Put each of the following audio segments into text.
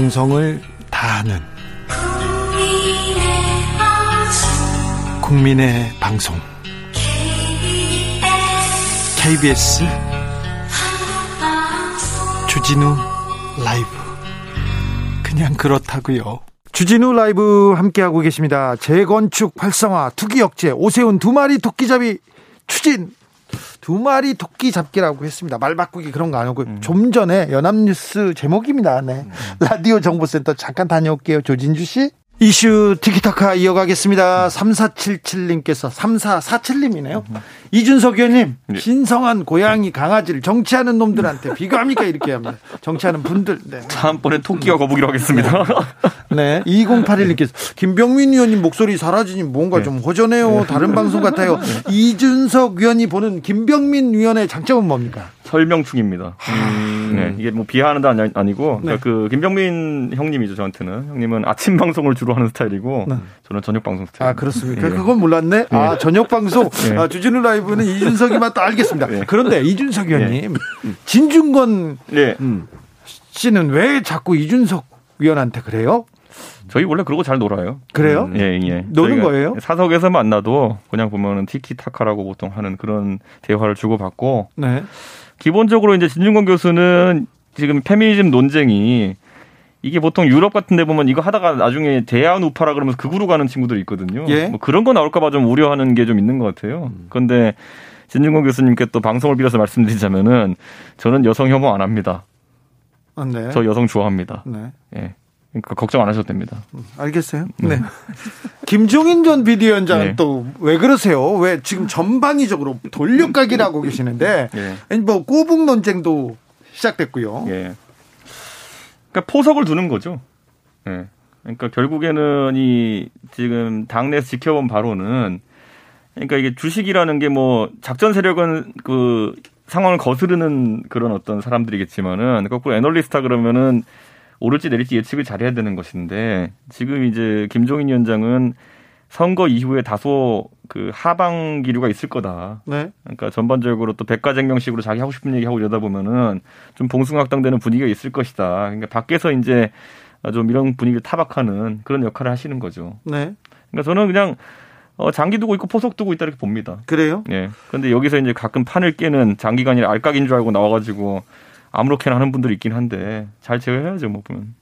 정성을 다하는 국민의 방송 KBS 주진우 라이브 그냥 그렇다고요. 주진우 라이브 함께하고 계십니다. 재건축 활성화 투기 억제 오세훈 두 마리 토끼잡이 추진 두 마리 토끼 잡기라고 했습니다. 말 바꾸기 그런 거 아니고 음. 좀 전에 연합뉴스 제목입니다. 네. 음. 라디오 정보센터 잠깐 다녀올게요. 조진주 씨. 이슈 티키타카 이어가겠습니다. 3477님께서 3447님이네요. 이준석 의원님, 네. 신성한 고양이 강아지를 정치하는 놈들한테 비교합니까? 이렇게 합니다. 정치하는 분들. 네. 다음번에 토끼와 거북이로 하겠습니다. 네. 2081님께서 김병민 의원님 목소리 사라지니 뭔가 네. 좀 허전해요. 네. 다른 방송 같아요. 네. 이준석 의원이 보는 김병민 의원의 장점은 뭡니까? 설명충입니다. 음, 네, 이게 뭐 비하하는 데 아니고 네. 그러니까 그 김병민 형님이죠 저한테는 형님은 아침 방송을 주로 하는 스타일이고 네. 저는 저녁 방송 스타일. 아 그렇습니까? 네. 그건 몰랐네. 아 네. 저녁 방송 네. 아, 주진우 라이브는 이준석이 맞다 알겠습니다. 네. 그런데 이준석 의원님 진중권 음. 씨는 왜 자꾸 이준석 의원한테 그래요? 저희 원래 그러고 잘 놀아요. 그래요? 음, 예, 예. 노는 거예요? 사석에서 만나도 그냥 보면은 티키타카라고 보통 하는 그런 대화를 주고받고. 네. 기본적으로 이제 진중권 교수는 지금 페미니즘 논쟁이 이게 보통 유럽 같은 데 보면 이거 하다가 나중에 대안 우파라 그러면서 극으로 가는 친구들이 있거든요. 예? 뭐 그런 거 나올까 봐 좀 우려하는 게 좀 있는 것 같아요. 음. 그런데 진중권 교수님께 또 방송을 빌어서 말씀드리자면은 저는 여성 혐오 안 합니다. 아, 네. 저 여성 좋아합니다. 네. 예. 그러니까 걱정 안 하셔도 됩니다. 음, 알겠어요. 네. 네. 김종인 전 비대위원장 네. 또왜 그러세요? 왜 지금 전방위적으로 돌려가기라고 계시는데 네. 뭐 꼬북 논쟁도 시작됐고요. 예. 그러니까 포석을 두는 거죠. 예. 그러니까 결국에는 이 지금 당내에서 지켜본 바로는 그러니까 이게 주식이라는 게 뭐 작전 세력은 그 상황을 거스르는 그런 어떤 사람들이겠지만은 거꾸로 애널리스타 그러면은 오를지 내릴지 예측을 잘해야 되는 것인데 지금 이제 김종인 위원장은 선거 이후에 다소 그 하방 기류가 있을 거다. 네. 그러니까 전반적으로 또 백과쟁명식으로 자기 하고 싶은 얘기 하고 이러다 보면은 좀 봉숭악당되는 분위기가 있을 것이다. 그러니까 밖에서 이제 좀 이런 분위기를 타박하는 그런 역할을 하시는 거죠. 네. 그러니까 저는 그냥 어, 장기 두고 있고 포석 두고 있다 이렇게 봅니다. 그래요? 예. 그런데 여기서 이제 가끔 판을 깨는 장기가 아니라 알까기인 줄 알고 나와가지고 아무렇게나 하는 분들이 있긴 한데 잘 제어해야죠, 뭐 보면.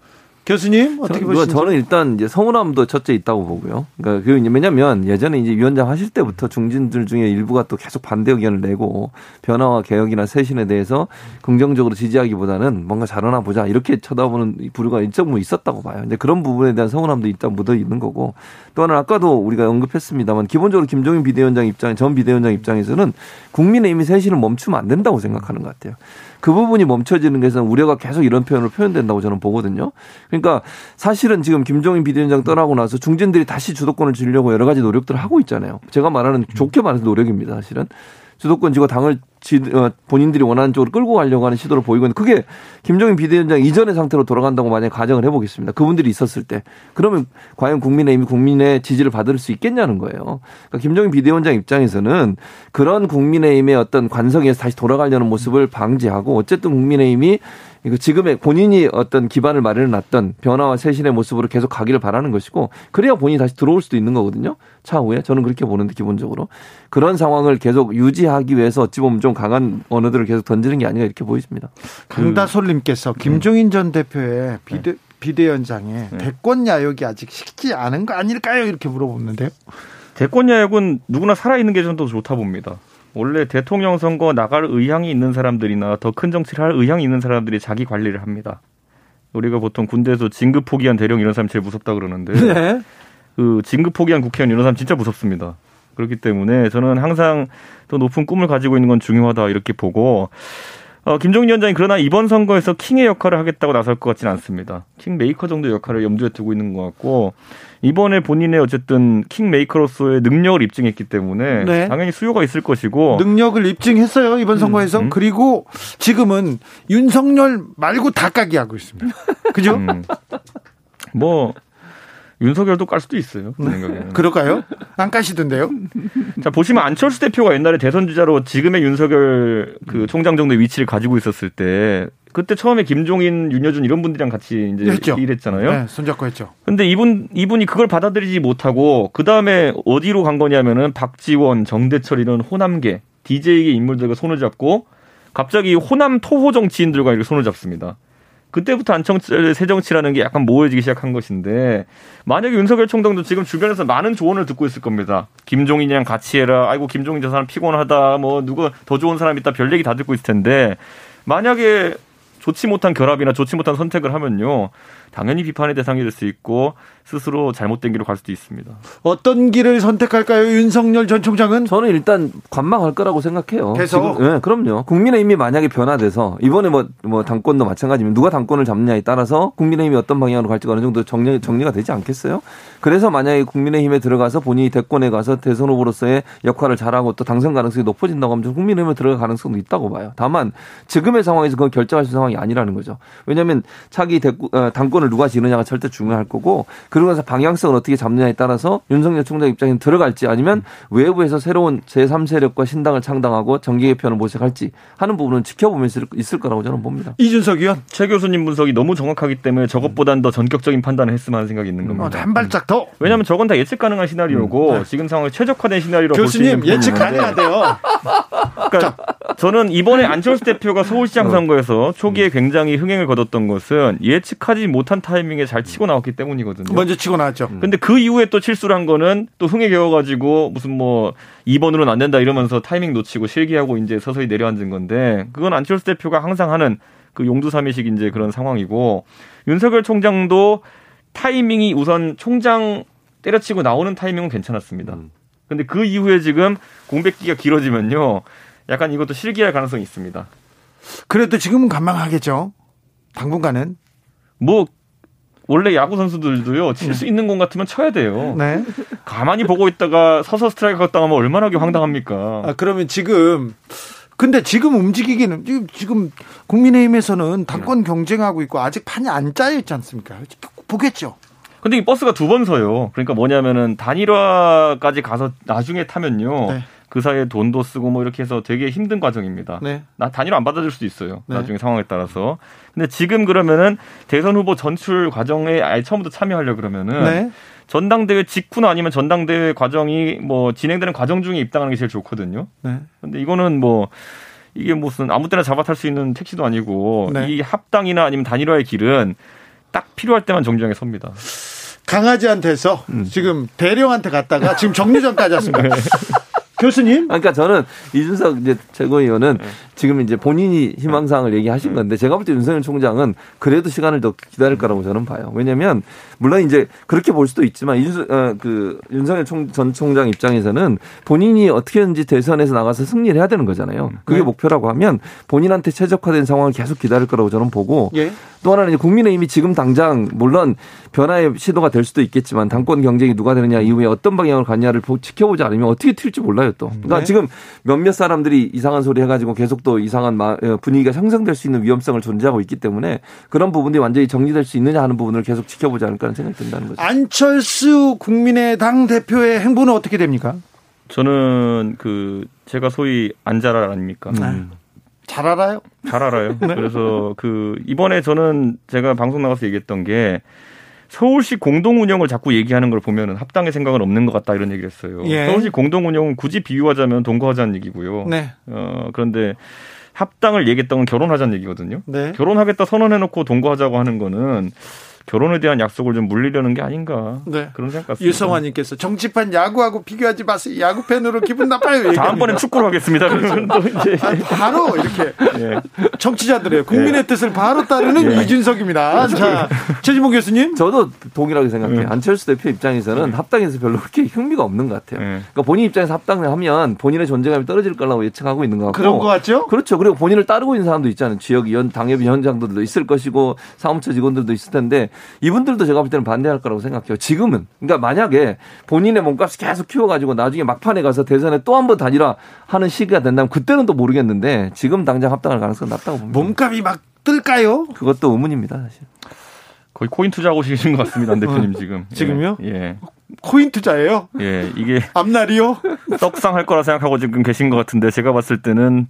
교수님 어떻게 보시죠? 저는 일단 이제 서운함도 첫째 있다고 보고요. 그러니까 그 왜냐면 예전에 이제 위원장 하실 때부터 중진들 중에 일부가 또 계속 반대 의견을 내고 변화와 개혁이나 쇄신에 대해서 긍정적으로 지지하기보다는 뭔가 잘하나 보자 이렇게 쳐다보는 부류가 일정 부 있었다고 봐요. 근데 그런 부분에 대한 서운함도 일단 묻어 있는 거고 또 하나 아까도 우리가 언급했습니다만 기본적으로 김종인 비대위원장 입장 전 비대위원장 입장에서는 국민의힘이 쇄신을 멈추면 안 된다고 생각하는 것 같아요. 그 부분이 멈춰지는 것은 우려가 계속 이런 표현으로 표현된다고 저는 보거든요. 그러니까 사실은 지금 김종인 비대위원장 떠나고 나서 중진들이 다시 주도권을 주려고 여러 가지 노력들을 하고 있잖아요. 제가 말하는 좋게 말해서 노력입니다. 사실은. 주도권 지고 당을 지, 어, 본인들이 원하는 쪽으로 끌고 가려고 하는 시도를 보이고 있는데 그게 김종인 비대위원장 이전의 상태로 돌아간다고 만약 가정을 해보겠습니다. 그분들이 있었을 때 그러면 과연 국민의힘이 국민의 지지를 받을 수 있겠냐는 거예요. 그러니까 김종인 비대위원장 입장에서는 그런 국민의힘의 어떤 관성에서 다시 돌아가려는 모습을 방지하고 어쨌든 국민의힘이 지금의 본인이 어떤 기반을 마련해 놨던 변화와 쇄신의 모습으로 계속 가기를 바라는 것이고 그래야 본인이 다시 들어올 수도 있는 거거든요. 차후에 저는 그렇게 보는데 기본적으로 그런 상황을 계속 유지하기 위해서 어찌 보면 좀 강한 언어들을 계속 던지는 게 아닌가 이렇게 보입니다. 강다솔님께서 그 김종인 전 대표의 비대 비대위원장의 네. 대권 야욕이 아직 식지 않은 거 아닐까요? 이렇게 물어보는데요. 대권 야욕은 누구나 살아있는 게 저는 더 좋다 봅니다. 원래 대통령 선거 나갈 의향이 있는 사람들이나 더 큰 정치를 할 의향이 있는 사람들이 자기 관리를 합니다. 우리가 보통 군대에서 진급 포기한 대령 이런 사람 제일 무섭다 그러는데 네. 그 진급 포기한 국회의원 이런 사람 진짜 무섭습니다. 그렇기 때문에 저는 항상 더 높은 꿈을 가지고 있는 건 중요하다 이렇게 보고 어, 김종인 위원장이 그러나 이번 선거에서 king의 역할을 하겠다고 나설 것 같지는 않습니다. 킹 메이커 정도 역할을 염두에 두고 있는 것 같고 이번에 본인의 어쨌든 킹메이커로서의 능력을 입증했기 때문에 네. 당연히 수요가 있을 것이고 능력을 입증했어요 이번 음, 선거에서 음, 음. 그리고 지금은 윤석열 말고 다 까기 하고 있습니다. 그죠? 음. 뭐 윤석열도 깔 수도 있어요. 네. 생각에는. 그럴까요? 안 까시던데요? 자, 보시면 안철수 대표가 옛날에 대선 주자로 지금의 윤석열 그 총장 정도의 위치를 가지고 있었을 때 그때 처음에 김종인, 윤여준 이런 분들이랑 같이 이제 했죠. 일했잖아요. 네, 손잡고 했죠. 근데 이분 이분이 그걸 받아들이지 못하고 그 다음에 어디로 간 거냐면은 박지원, 정대철 이런 호남계 DJ계 인물들과 손을 잡고 갑자기 호남 토호 정치인들과 이렇게 손을 잡습니다. 그때부터 안청철 새정치라는 게 약간 모여지기 시작한 것인데 만약에 윤석열 총장도 지금 주변에서 많은 조언을 듣고 있을 겁니다. 김종인이랑 같이 해라. 아이고 김종인 저 사람 피곤하다. 뭐 누가 더 좋은 사람 있다. 별 얘기 다 듣고 있을 텐데 만약에 좋지 못한 결합이나 좋지 못한 선택을 하면요. 당연히 비판의 대상이 될 수 있고 스스로 잘못된 길로 갈 수도 있습니다. 어떤 길을 선택할까요? 윤석열 전 총장은 저는 일단 관망할 거라고 생각해요. 계속? 지금, 네, 그럼요. 국민의힘이 만약에 변화돼서 이번에 뭐, 뭐 당권도 마찬가지면 누가 당권을 잡느냐에 따라서 국민의힘이 어떤 방향으로 갈지가 어느 정도 정리, 정리가 되지 않겠어요? 그래서 만약에 국민의힘에 들어가서 본인이 대권에 가서 대선 후보로서의 역할을 잘하고 또 당선 가능성이 높아진다고 하면 국민의힘에 들어갈 가능성도 있다고 봐요. 다만 지금의 상황에서 그건 결정할 수 있는 상황이 아니라는 거죠. 왜냐하면 차기 대권, 어, 당권 을 누가 지느냐가 절대 중요할 거고 그러고 나서 방향성을 어떻게 잡느냐에 따라서 윤석열 총장 입장에 들어갈지 아니면 외부에서 새로운 제3세력과 신당을 창당하고 정계 개편을 모색할지 하는 부분은 지켜보면서 있을 거라고 저는 봅니다. 이준석 의원 최 교수님 분석이 너무 정확하기 때문에 저것보단 더 전격적인 판단을 했으면 하는 생각이 있는 어, 겁니다. 한 발짝 더 왜냐하면 저건 다 예측 가능한 시나리오고 지금 상황에 최적화된 시나리오로 볼 수 있는 교수님 예측 가능하대요. 그러니까 저는 이번에 안철수 대표가 서울시장 선거에서 초기에 굉장히 흥행을 거뒀던 것은 예측하지 못한 타이밍에 잘 치고 나왔기 때문이거든요. 먼저 치고 나왔죠. 근데 그 이후에 또 실수를 한 거는 또 흥에 겨워가지고 무슨 뭐 2번으로는 안 된다 이러면서 타이밍 놓치고 실기하고 이제 서서히 내려앉은 건데 그건 안철수 대표가 항상 하는 그 용두삼이식 이제 그런 상황이고 윤석열 총장도 타이밍이 우선 총장 때려치고 나오는 타이밍은 괜찮았습니다. 근데 그 이후에 지금 공백기가 길어지면요. 약간 이것도 실기할 가능성이 있습니다. 그래도 지금은 간망하겠죠. 당분간은. 뭐 원래 야구 선수들도요 칠수 있는 공 같으면 쳐야 돼요. 네. 가만히 보고 있다가 서서 스트라이크 갔다 하면 얼마나 황당합니까? 아, 그러면 지금 근데 지금 움직이기는 지금- 지금 국민의힘에서는 당권 경쟁하고 있고 아직 판이 안 짜여 있지 않습니까? 보겠죠. 근데 이 버스가 두 번 서요. 그러니까 뭐냐면은 단일화까지 가서 나중에 타면요. 네. 그 사이에 돈도 쓰고 뭐 이렇게 해서 되게 힘든 과정입니다. 네. 나 단일화 안 받아줄 수도 있어요. 네. 나중에 상황에 따라서. 근데 지금 그러면은 대선 후보 전출 과정에 아예 처음부터 참여하려 그러면은 네. 전당대회 직후나 아니면 전당대회 과정이 뭐 진행되는 과정 중에 입당하는 게 제일 좋거든요. 네. 근데 이거는 뭐 이게 무슨 아무 때나 잡아 탈 수 있는 택시도 아니고 네. 이 합당이나 아니면 단일화의 길은 딱 필요할 때만 정정에 섭니다. 강아지한테서 지금 대령한테 갔다가 지금 정류장까지 왔습니다. 교수님. 그러니까 저는 이준석 이제 최고위원은 네. 지금 이제 본인이 희망사항을 얘기하신 건데 제가 볼 때 윤석열 총장은 그래도 시간을 더 기다릴 거라고 저는 봐요. 왜냐하면 물론 이제 그렇게 볼 수도 있지만 이준석 어, 그 윤석열 총, 전 총장 입장에서는 본인이 어떻게든지 대선에서 나가서 승리를 해야 되는 거잖아요. 그게 네. 목표라고 하면 본인한테 최적화된 상황을 계속 기다릴 거라고 저는 보고 예. 또 하나는 이제 국민의힘이 지금 당장 물론 변화의 시도가 될 수도 있겠지만 당권 경쟁이 누가 되느냐 이후에 어떤 방향으로 가냐를 보- 지켜보지 않으면 어떻게 튈지 몰라요 또. 그러니까 네. 지금 몇몇 사람들이 이상한 소리 해가지고 계속 또 이상한 마- 어, 분위기가 형성될 수 있는 위험성을 존재하고 있기 때문에 그런 부분들이 완전히 정리될 수 있느냐 하는 부분을 계속 지켜보지 않을까 하는 생각이 든다는 거죠. 안철수 국민의당 대표의 행보는 어떻게 됩니까? 저는 그 제가 소위 안자랄 아닙니까? 음. 잘 알아요. 잘 알아요. 그래서 그 이번에 저는 제가 방송 나가서 얘기했던 게 서울시 공동 운영을 자꾸 얘기하는 걸 보면은 합당의 생각은 없는 것 같다 이런 얘기를 했어요. 예. 서울시 공동 운영은 굳이 비유하자면 동거하자는 얘기고요. 네. 어 그런데 합당을 얘기했던 건 결혼하자는 얘기거든요. 네. 결혼하겠다 선언해놓고 동거하자고 하는 거는 결혼에 대한 약속을 좀 물리려는 게 아닌가 네. 그런 생각 같습니다. 유성환님께서 정치판 야구하고 비교하지 마세요. 야구 팬으로 기분 나빠요. 다음번엔 축구로 하겠습니다. 그러면 또 이제 아, 바로 이렇게 예. 정치자들의 국민의 뜻을 바로 따르는 예. 이준석입니다. 자, 최진봉 교수님. 저도 동일하게 생각해요. 네. 안철수 대표 입장에서는 합당에서 별로 그렇게 흥미가 없는 것 같아요. 네. 그러니까 본인 입장에서 합당을 하면 본인의 존재감이 떨어질 거라고 예측하고 있는 것 같고 그런 것 같죠? 그렇죠. 그리고 본인을 따르고 있는 사람도 있잖아요. 지역 위원, 당협 위원장들도 있을 것이고 사무처 직원들도 있을 텐데 이분들도 제가 볼 때는 반대할 거라고 생각해요. 지금은. 그러니까 만약에 본인의 몸값을 계속 키워가지고 나중에 막판에 가서 대선에 또 한번 단일화 하는 시기가 된다면 그때는 또 모르겠는데 지금 당장 합당할 가능성은 낮다고 봅니다. 몸값이 막 뜰까요? 그것도 의문입니다, 사실. 거의 코인 투자하고 계신 것 같습니다, 안 대표님 지금. 예. 지금요? 예. 코인 투자예요? 예. 이게 앞날이요? 떡상할 거라 생각하고 지금 계신 것 같은데 제가 봤을 때는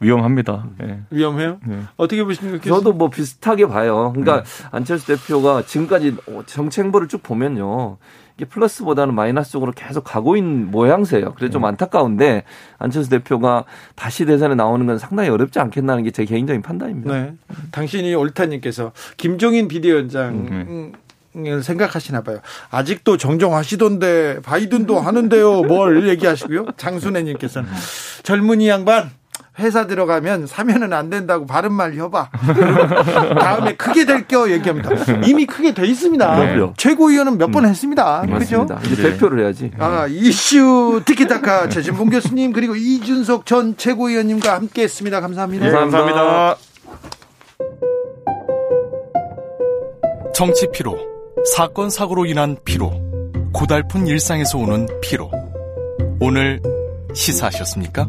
위험합니다. 네. 위험해요? 네. 어떻게 보십니까? 저도 뭐 비슷하게 봐요. 그러니까 네. 안철수 대표가 지금까지 정책 행보를 쭉 보면요. 이게 플러스보다는 마이너스 쪽으로 계속 가고 있는 모양새예요. 그래서 좀 네. 안타까운데 안철수 대표가 다시 대선에 나오는 건 상당히 어렵지 않겠나는 게 제 개인적인 판단입니다. 네. 당신이 옳다님께서 김종인 비대위원장 음. 을 생각하시나 봐요. 아직도 정정하시던데 바이든도 하는데요. 뭘 얘기하시고요? 장순애님께서는 젊은이 양반 회사 들어가면 사면은 안 된다고 바른 말 해봐. 다음에 크게 될겨 얘기합니다. 이미 크게 돼 있습니다. 네. 최고위원은 몇번 음. 했습니다. 그렇죠? 이제 네. 대표를 해야지. 아 이슈 티키타카 최진봉 교수님 그리고 이준석 전 최고위원님과 함께했습니다. 감사합니다. 네, 감사합니다. 정치 피로, 사건 사고로 인한 피로, 고달픈 일상에서 오는 피로. 오늘 시사하셨습니까?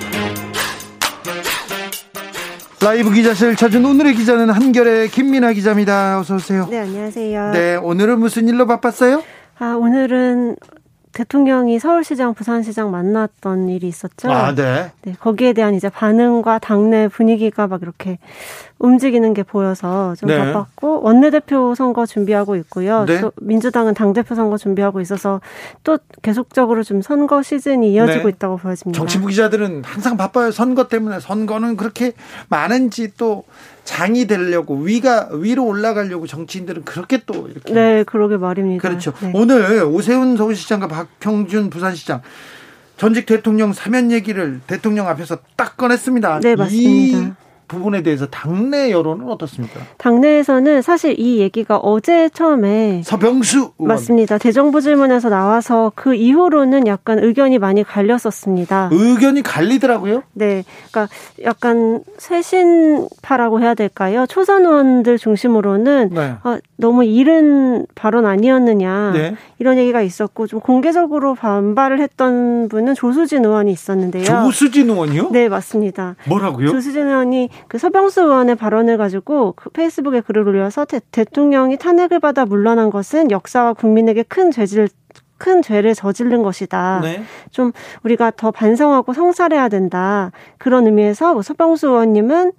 라이브 기자실 찾은 오늘의 기자는 한결의 김민아 기자입니다. 어서 오세요. 네, 안녕하세요. 네, 오늘은 무슨 일로 바빴어요? 아, 오늘은 대통령이 서울시장, 부산시장 만났던 일이 있었죠. 아, 네. 네. 거기에 대한 이제 반응과 당내 분위기가 막 이렇게 움직이는 게 보여서 좀 네. 바빴고 원내대표 선거 준비하고 있고요. 네. 또 민주당은 당대표 선거 준비하고 있어서 또 계속적으로 좀 선거 시즌이 이어지고 네. 있다고 보여집니다. 정치부 기자들은 항상 바빠요. 선거 때문에 선거는 그렇게 많은지 또 장이 되려고 위가 위로 올라가려고 정치인들은 그렇게 또 이렇게 네 그러게 말입니다. 그렇죠. 네. 오늘 오세훈 서울시장과 박형준 부산시장 전직 대통령 사면 얘기를 대통령 앞에서 딱 꺼냈습니다. 네 맞습니다. 부분에 대해서 당내 여론은 어떻습니까? 당내에서는 사실 이 얘기가 어제 처음에 서병수 의원. 맞습니다. 대정부 질문에서 나와서 그 이후로는 약간 의견이 많이 갈렸었습니다. 의견이 갈리더라고요? 네. 그러니까 약간 쇄신파라고 해야 될까요? 초선 의원들 중심으로는 네. 아, 너무 이른 발언 아니었느냐 네. 이런 얘기가 있었고 좀 공개적으로 반발을 했던 분은 조수진 의원이 있었는데요. 조수진 의원이요? 네, 맞습니다. 뭐라고요? 조수진 의원이 그 서병수 의원의 발언을 가지고 그 페이스북에 글을 올려서 대, 대통령이 탄핵을 받아 물러난 것은 역사와 국민에게 큰 죄질 큰 죄를 저지른 것이다. 네. 좀 우리가 더 반성하고 성찰해야 된다. 그런 의미에서 뭐 서병수 의원님은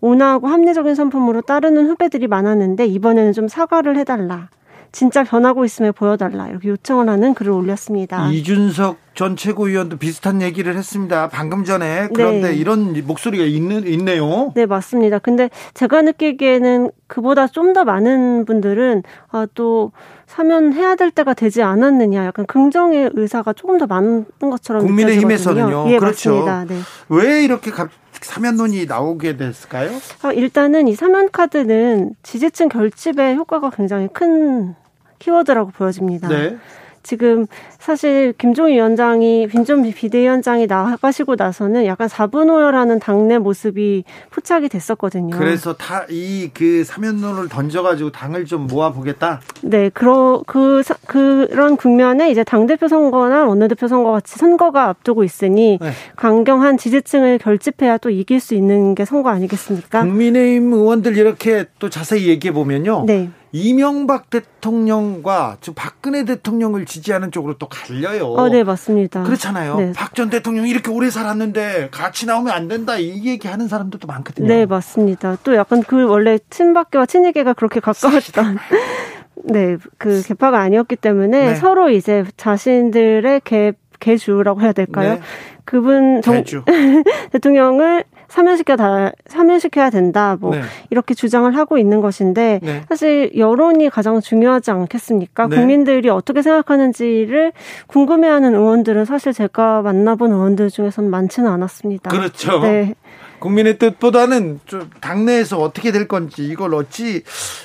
온화하고 합리적인 선품으로 따르는 후배들이 많았는데 이번에는 좀 사과를 해달라. 진짜 변하고 있음을 보여달라 이렇게 요청을 하는 글을 올렸습니다. 이준석 전 최고위원도 비슷한 얘기를 했습니다. 방금 전에 그런데 네. 이런 목소리가 있는 있네요. 네 맞습니다. 근데 제가 느끼기에는 그보다 좀 더 많은 분들은 아, 또 사면해야 될 때가 되지 않았느냐 약간 긍정의 의사가 조금 더 많은 것처럼 국민의힘에서는요. 예, 그렇죠. 맞습니다. 네. 왜 이렇게 갑 사면론이 나오게 됐을까요? 어, 일단은 이 사면 카드는 지지층 결집에 효과가 굉장히 큰 키워드라고 보여집니다. 네. 지금 사실 김종인 위원장이 김종인 비대위원장이 나가시고 나서는 약간 사분오열하는 당내 모습이 포착이 됐었거든요. 그래서 다 이 그 사면론을 던져가지고 당을 좀 모아 보겠다. 네, 그러 그 그런 국면에 이제 당 대표 선거나 원내대표 선거 같이 선거가 앞두고 있으니 네. 강경한 지지층을 결집해야 또 이길 수 있는 게 선거 아니겠습니까? 국민의힘 의원들 이렇게 또 자세히 얘기해 보면요. 네. 이명박 대통령과 즉 박근혜 대통령을 지지하는 쪽으로 또 갈려요. 어, 네, 맞습니다. 그렇잖아요. 네. 박전 대통령이 이렇게 오래 살았는데 같이 나오면 안 된다 이 얘기 하는 사람들도 많거든요. 네, 맞습니다. 또 약간 그 원래 친박계와 친이계가 그렇게 가까웠던 네, 그 개파가 아니었기 때문에 네. 서로 이제 자신들의 개 개주라고 해야 될까요? 네. 그분 정, 대통령을 사면시켜 다 사면시켜야 된다. 뭐 네. 이렇게 주장을 하고 있는 것인데 네. 사실 여론이 가장 중요하지 않겠습니까? 네. 국민들이 어떻게 생각하는지를 궁금해하는 의원들은 사실 제가 만나본 의원들 중에서는 많지는 않았습니다. 그렇죠. 네. 국민의 뜻보다는 좀 당내에서 어떻게 될 건지 이걸 어찌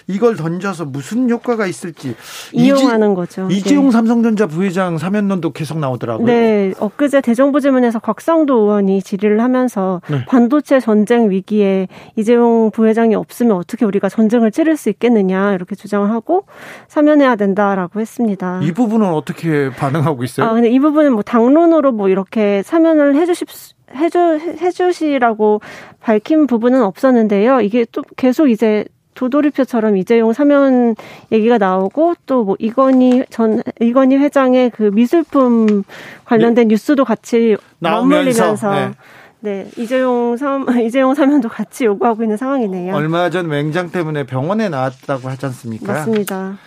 이걸 던져서 무슨 효과가 있을지 이용하는 이지, 거죠. 이재용 네. 삼성전자 부회장 사면론도 계속 나오더라고요. 네, 엊그제 대정부 질문에서 곽상도 의원이 질의를 하면서 네. 반도체 전쟁 위기에 이재용 부회장이 없으면 어떻게 우리가 전쟁을 치를 수 있겠느냐 이렇게 주장을 하고 사면해야 된다라고 했습니다. 이 부분은 어떻게 반응하고 있어요? 아, 근데 이 부분은 뭐 당론으로 뭐 이렇게 사면을 해주십 해주 해주시라고 밝힌 부분은 없었는데요. 이게 또 계속 이제 도돌이표처럼 이재용 사면 얘기가 나오고 또 뭐 이건희 전 이건희 회장의 그 미술품 관련된 네. 뉴스도 같이 맞물리면서 네. 네. 이재용 삼 이재용 사면도 같이 요구하고 있는 상황이네요. 얼마 전 맹장 때문에 병원에 나왔다고 하지 않습니까? 맞습니다.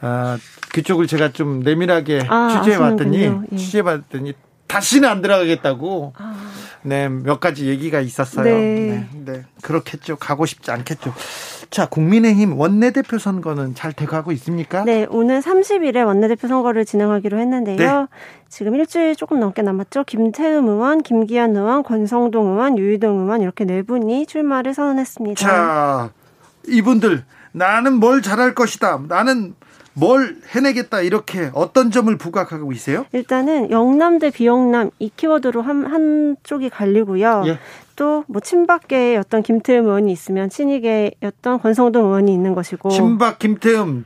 아, 그쪽을 제가 좀 내밀하게 아, 취재해 봤더니 예. 취재해 봤더니 다시는 안 들어가겠다고. 아. 네, 몇 가지 얘기가 있었어요. 네. 네. 네. 그렇겠죠. 가고 싶지 않겠죠. 자, 국민의힘 원내대표 선거는 잘 돼가고 있습니까? 네, 오늘 30일에 원내대표 선거를 진행하기로 했는데요. 네. 지금 일주일 조금 넘게 남았죠. 김태흠 의원, 김기현 의원, 권성동 의원, 유희동 의원 이렇게 네 분이 출마를 선언했습니다. 자, 이분들 나는 뭘 잘할 것이다. 나는 뭘 해내겠다 이렇게 어떤 점을 부각하고 있어요? 일단은 영남 대 비영남 이 키워드로 한 한쪽이 갈리고요. 예. 또뭐 친박계의 어떤 김태흠 의원이 있으면 친이계의 어떤 권성동 의원이 있는 것이고 친박 김태흠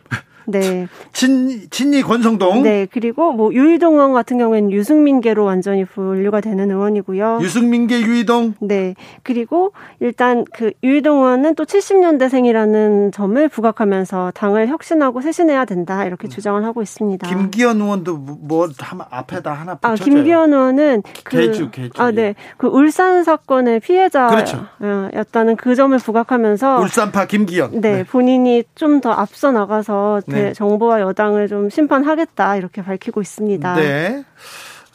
네. 친, 친이 권성동. 네. 그리고 뭐 유이동 의원 같은 경우에는 유승민계로 완전히 분류가 되는 의원이고요. 유승민계 유이동? 네. 그리고 일단 그 유이동 의원은 또 70년대생이라는 점을 부각하면서 당을 혁신하고 쇄신해야 된다. 이렇게 음. 주장을 하고 있습니다. 김기현 의원도 뭐 앞에다 하나 붙여줘요. 아, 김기현 의원은 그 개주, 개주. 아, 네. 그 울산 사건의 피해자였다는 그렇죠. 그 점을 부각하면서 울산파 김기현. 네. 네. 본인이 좀 더 앞서 나가서 네. 네. 정부와 여당을 좀 심판하겠다 이렇게 밝히고 있습니다. 네.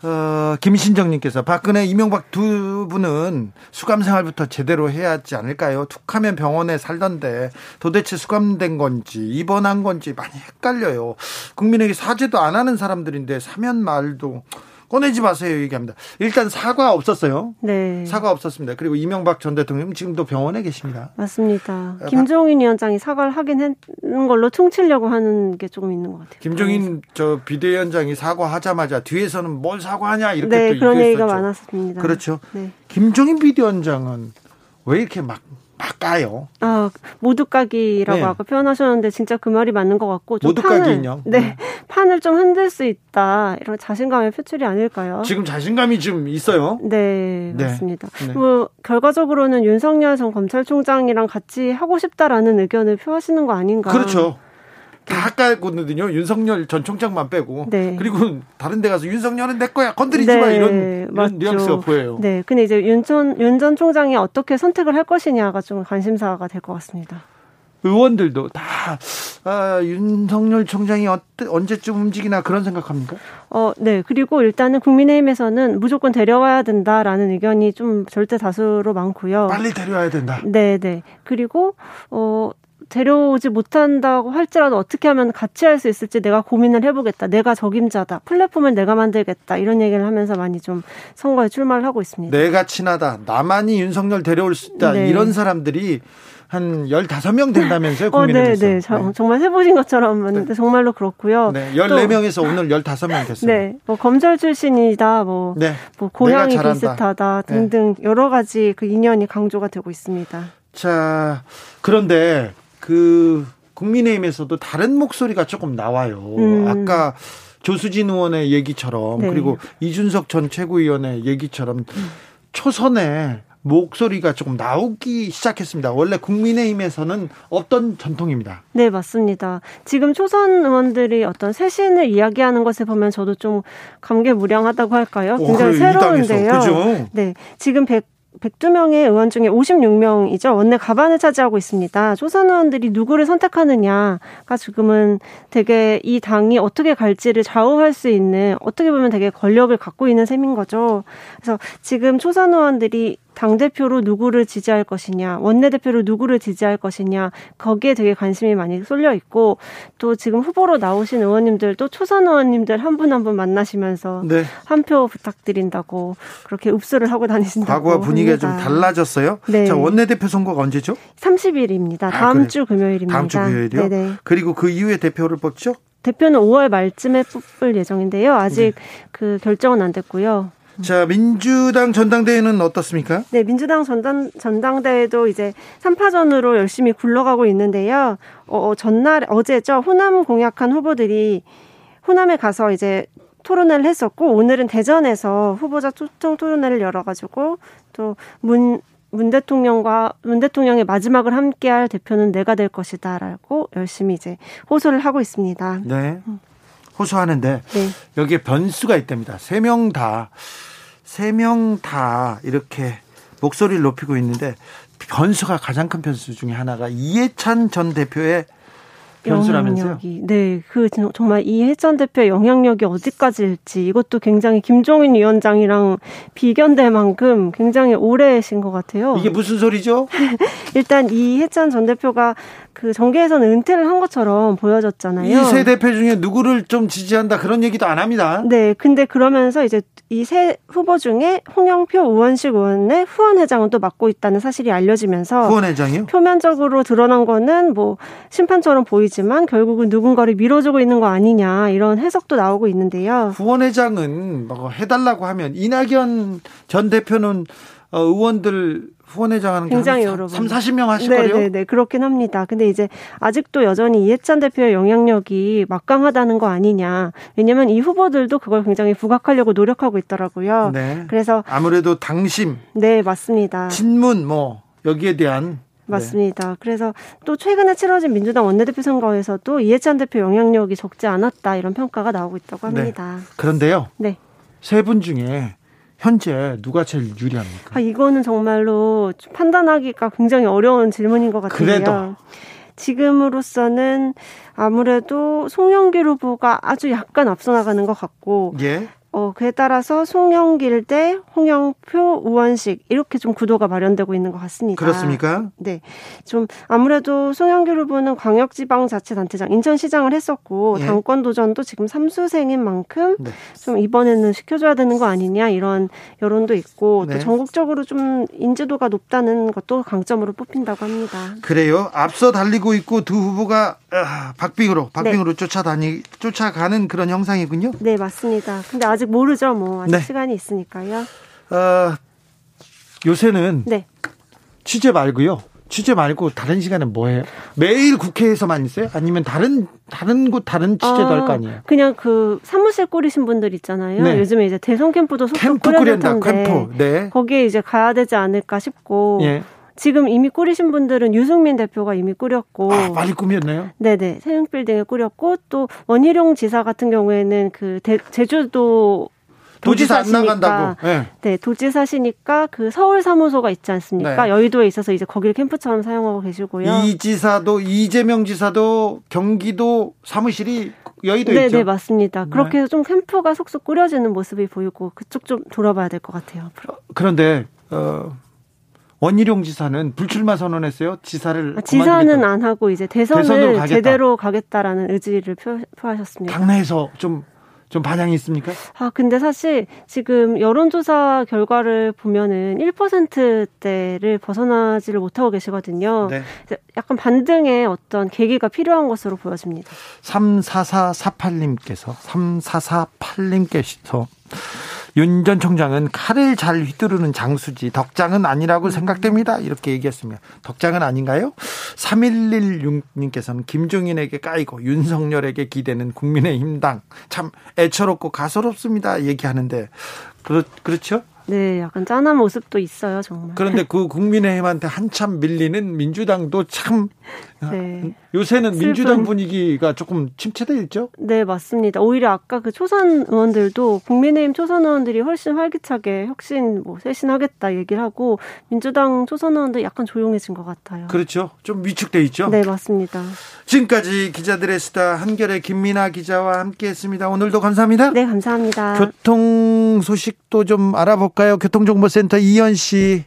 어, 김신정님께서 박근혜, 이명박 두 분은 수감 생활부터 제대로 해야 하지 않을까요? 툭하면 병원에 살던데 도대체 수감된 건지 입원한 건지 많이 헷갈려요. 국민에게 사죄도 안 하는 사람들인데 사면 말도 꺼내지 마세요 얘기합니다. 일단 사과 없었어요. 네. 사과 없었습니다. 그리고 이명박 전 대통령 지금도 병원에 계십니다. 맞습니다. 아, 김종인 위원장이 사과를 하긴 했는 걸로 퉁치려고 하는 게 조금 있는 것 같아요. 김종인 저 비대위원장이 사과하자마자 뒤에서는 뭘 사과하냐 이렇게 네, 또 그런 얘기가 많았습니다. 그렇죠. 네. 김종인 비대위원장은 왜 이렇게 막 막 까요. 아 모두 까기라고 네. 아까 표현하셨는데 진짜 그 말이 맞는 것 같고 모두까기 인형. 네 음. 판을 좀 흔들 수 있다 이런 자신감의 표출이 아닐까요? 지금 자신감이 좀 있어요. 네, 네. 맞습니다. 네. 뭐 결과적으로는 윤석열 전 검찰총장이랑 같이 하고 싶다라는 의견을 표하시는 거 아닌가? 그렇죠. 다 깔거든요. 윤석열 전 총장만 빼고. 네. 그리고 다른 데 가서 윤석열은 내 거야. 건드리지 네. 마. 이런, 이런 뉘앙스가 보여요. 네. 근데 이제 윤전 윤전 총장이 어떻게 선택을 할 것이냐가 좀 관심사가 될 것 같습니다. 의원들도 다 아, 윤석열 총장이 어때, 언제쯤 움직이나 그런 생각합니까? 어, 네. 그리고 일단은 국민의힘에서는 무조건 데려와야 된다라는 의견이 좀 절대 다수로 많고요. 빨리 데려와야 된다. 네, 네. 그리고 어 데려오지 못한다고 할지라도 어떻게 하면 같이 할 수 있을지 내가 고민을 해보겠다. 내가 적임자다. 플랫폼을 내가 만들겠다. 이런 얘기를 하면서 많이 좀 선거에 출마를 하고 있습니다. 내가 친하다. 나만이 윤석열 데려올 수 있다. 네. 이런 사람들이 한 15명 된다면서요, 국민의힘에서. 어, 네, 네. 네. 정말 해보신 것처럼 네. 정말로 그렇고요. 네, 14명에서 오늘 15명 됐어요. 네, 뭐 검찰 출신이다, 뭐, 네. 뭐 고향이 비슷하다 네. 등등 여러 가지 그 인연이 강조가 되고 있습니다. 자, 그런데 그 국민의힘에서도 다른 목소리가 조금 나와요. 음. 아까 조수진 의원의 얘기처럼 네. 그리고 이준석 전 최고위원의 얘기처럼 음. 초선에 목소리가 조금 나오기 시작했습니다. 원래 국민의힘에서는 없던 전통입니다. 네, 맞습니다. 지금 초선 의원들이 어떤 쇄신을 이야기하는 것을 보면 저도 좀 감개무량하다고 할까요? 굉장히 오, 새로운데요. 네, 지금 100 102명의 의원 중에 56명이죠. 원내 가반을 차지하고 있습니다. 조선 의원들이 누구를 선택하느냐가 지금은 되게 이 당이 어떻게 갈지를 좌우할 수 있는 어떻게 보면 되게 권력을 갖고 있는 셈인 거죠. 그래서 지금 초선 의원들이 당대표로 누구를 지지할 것이냐, 원내대표로 누구를 지지할 것이냐, 거기에 되게 관심이 많이 쏠려 있고, 또 지금 후보로 나오신 의원님들도 초선 의원님들 한분 한 분 만나시면서 네. 한표 부탁드린다고 그렇게 읍수를 하고 다니신다고. 과거와 분위기가 합니다. 좀 달라졌어요? 네. 자, 원내대표 선거가 언제죠? 30일입니다. 아, 다음 그래. 주 금요일입니다. 다음 주 금요일이요? 네네. 그리고 그 이후에 대표를 뽑죠? 대표는 5월 말쯤에 뽑을 예정인데요. 아직 네. 그 결정은 안 됐고요. 자, 민주당 전당대회는 어떻습니까? 네, 민주당 전당, 전당대회도 이제 3파전으로 열심히 굴러가고 있는데요. 어, 어, 전날, 어제죠. 호남 공약한 후보들이 호남에 가서 이제 토론회를 했었고, 오늘은 대전에서 후보자 초청 토론회를 열어가지고, 또 문, 문 대통령과 문 대통령의 마지막을 함께할 대표는 내가 될 것이다라고 열심히 이제 호소를 하고 있습니다. 네. 호소하는데 네. 여기에 변수가 있답니다. 세 명 다, 세 명 다 이렇게 목소리를 높이고 있는데 변수가 가장 큰 변수 중에 하나가 이해찬 전 대표의 변수라면서요? 네, 그 정말 이해찬 대표의 영향력이 어디까지일지 이것도 굉장히 김종인 위원장이랑 비견될 만큼 굉장히 오래신 것 같아요. 이게 무슨 소리죠? 일단 이해찬 전 대표가 그 정계에서는 은퇴를 한 것처럼 보여졌잖아요. 이 세 대표 중에 누구를 좀 지지한다 그런 얘기도 안 합니다. 네, 근데 그러면서 이제 이 세 후보 중에 홍영표, 우원식 의원의 후원회장은 또 맡고 있다는 사실이 알려지면서 후원회장이요? 표면적으로 드러난 거는 뭐 심판처럼 보이지만 결국은 누군가를 밀어주고 있는 거 아니냐 이런 해석도 나오고 있는데요. 후원회장은 뭐 해달라고 하면 이낙연 전 대표는 어, 의원들 후원회장 하는 굉장히 여러 3, 40명 하실걸요? 네 네 그렇긴 합니다. 근데 이제 아직도 여전히 이해찬 대표의 영향력이 막강하다는 거 아니냐. 왜냐면 이 후보들도 그걸 굉장히 부각하려고 노력하고 있더라고요. 네. 그래서 아무래도 당심. 네, 맞습니다. 친문 뭐 여기에 대한 네. 맞습니다. 네. 그래서 또 최근에 치러진 민주당 원내대표 선거에서도 이해찬 대표 영향력이 적지 않았다 이런 평가가 나오고 있다고 네. 합니다. 네. 그런데요. 네. 세 분 중에 현재 누가 제일 유리합니까? 아, 이거는 정말로 판단하기가 굉장히 어려운 질문인 것 같아요. 그래도 지금으로서는 아무래도 송영길 후보가 아주 약간 앞서 나가는 것 같고 예. 어, 그에 따라서 송영길 대 홍영표, 우원식 이렇게 좀 구도가 마련되고 있는 것 같습니다. 그렇습니까? 네. 좀 아무래도 송영길 후보는 광역지방자치단체장 인천시장을 했었고 예. 당권 도전도 지금 삼수생인 만큼 네. 좀 이번에는 시켜줘야 되는 거 아니냐 이런 여론도 있고 네. 또 전국적으로 좀 인지도가 높다는 것도 강점으로 뽑힌다고 합니다. 그래요. 앞서 달리고 있고 두 후보가 아, 박빙으로 박빙으로 네. 쫓아다니 쫓아가는 그런 형상이군요. 네 맞습니다. 근데 아직 모르죠 뭐 아직 네. 시간이 있으니까요. 어, 요새는 네. 취재 말고요. 취재 말고 다른 시간은 뭐 해요? 매일 국회에서만 있어요? 아니면 다른 다른 곳 다른 취재도 아, 할거 아니에요? 그냥 그 사무실 꾸리신 분들 있잖아요. 네. 요즘에 이제 대선 캠프도 캠프 꾸려야 캠프. 네. 거기에 이제 가야 되지 않을까 싶고 예. 지금 이미 꾸리신 분들은 유승민 대표가 이미 꾸렸고 아, 많이 꾸몄네요. 네네 세흥빌딩에 꾸렸고 또 원희룡 지사 같은 경우에는 그 대, 제주도 도지사 안 나간다고. 네. 네, 도지사시니까 그 서울 사무소가 있지 않습니까? 네. 여의도에 있어서 이제 거기를 캠프처럼 사용하고 계시고요. 이 지사도 이재명 지사도 경기도 사무실이 여의도 네, 있죠. 네, 맞습니다. 그렇게 네. 좀 캠프가 속속 꾸려지는 모습이 보이고 그쪽 좀 돌아봐야 될 것 같아요. 앞으로. 그런데 어 원희룡 지사는 불출마 선언했어요. 지사를 아, 지사는 안 하고 이제 대선을 제대로 가겠다라는 의지를 표, 표하셨습니다. 당내에서 좀좀 반향이 있습니까? 아, 근데 사실 지금 여론조사 결과를 보면은 1%대를 벗어나지를 못하고 계시거든요. 네. 약간 반등의 어떤 계기가 필요한 것으로 보여집니다. 34448님께서, 3448님께서 윤 전 총장은 칼을 잘 휘두르는 장수지 덕장은 아니라고 생각됩니다. 이렇게 얘기했습니다. 덕장은 아닌가요? 3116님께서는 김종인에게 까이고 윤석열에게 기대는 국민의힘당 참 애처롭고 가소롭습니다. 얘기하는데 그렇, 그렇죠? 네, 약간 짠한 모습도 있어요, 정말. 그런데 그 국민의힘한테 한참 밀리는 민주당도 참 네. 요새는 슬픈. 민주당 분위기가 조금 침체돼 있죠? 네, 맞습니다. 오히려 아까 그 초선 의원들도 국민의힘 초선 의원들이 훨씬 활기차게 혁신 뭐 쇄신하겠다 얘기를 하고 민주당 초선 의원들 약간 조용해진 것 같아요. 그렇죠. 좀 위축돼 있죠? 네, 맞습니다. 지금까지 기자들의 수다 한결의 김민아 기자와 함께했습니다. 오늘도 감사합니다. 네, 감사합니다. 교통 소식도 좀 알아볼까요? 교통정보센터 이현 씨.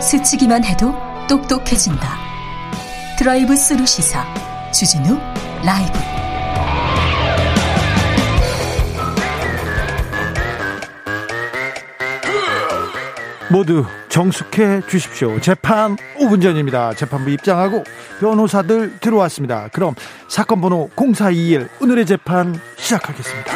스치기만 해도 똑똑해진다. 드라이브 스루 시사 주진우 라이브. 모두 정숙해 주십시오. 재판 5분 전입니다. 재판부 입장하고 변호사들 들어왔습니다. 그럼 사건 번호 0421 오늘의 재판 시작하겠습니다.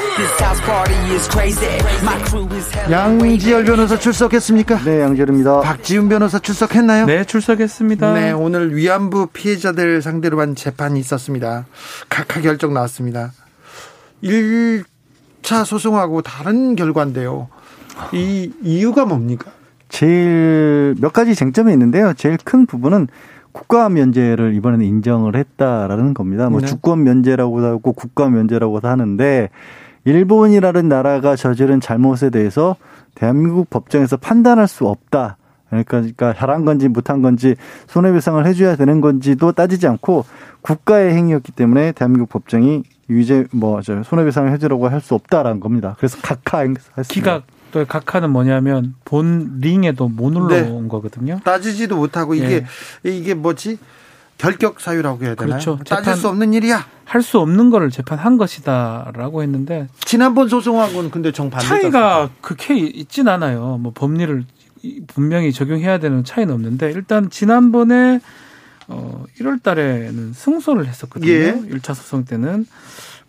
양지열 변호사 출석했습니까? 네, 양지열입니다. 박지훈 변호사 출석했나요? 네, 출석했습니다. 네, 오늘 위안부 피해자들 상대로 한 재판이 있었습니다. 각하 결정 나왔습니다. 1차 소송하고 다른 결과인데요. 이 이유가 뭡니까? 제일 몇 가지 쟁점이 있는데요. 제일 큰 부분은 국가 면제를 이번에는 인정을 했다라는 겁니다. 뭐 네. 주권 면제라고도 하고 국가 면제라고도 하는데 일본이라는 나라가 저지른 잘못에 대해서 대한민국 법정에서 판단할 수 없다. 그러니까, 그러니까 잘한 건지 못한 건지 손해배상을 해줘야 되는 건지도 따지지 않고 국가의 행위였기 때문에 대한민국 법정이 유죄 뭐 저 손해배상을 해주라고 할 수 없다라는 겁니다. 그래서 각하 했습니다. 기각 또 각하는 뭐냐면 본 링에도 못 올라온 네. 거거든요. 따지지도 못하고 이게 네. 이게 뭐지? 결격 사유라고 해야 되나요? 그렇죠. 따질 수 없는 일이야. 할 수 없는 거를 재판한 것이다라고 했는데 지난번 소송하고는 근데 정반대 차이가 그렇게 있진 않아요. 뭐 법리를 분명히 적용해야 되는 차이는 없는데 일단 지난번에 어 1월 달에는 승소를 했었거든요. 예. 1차 소송 때는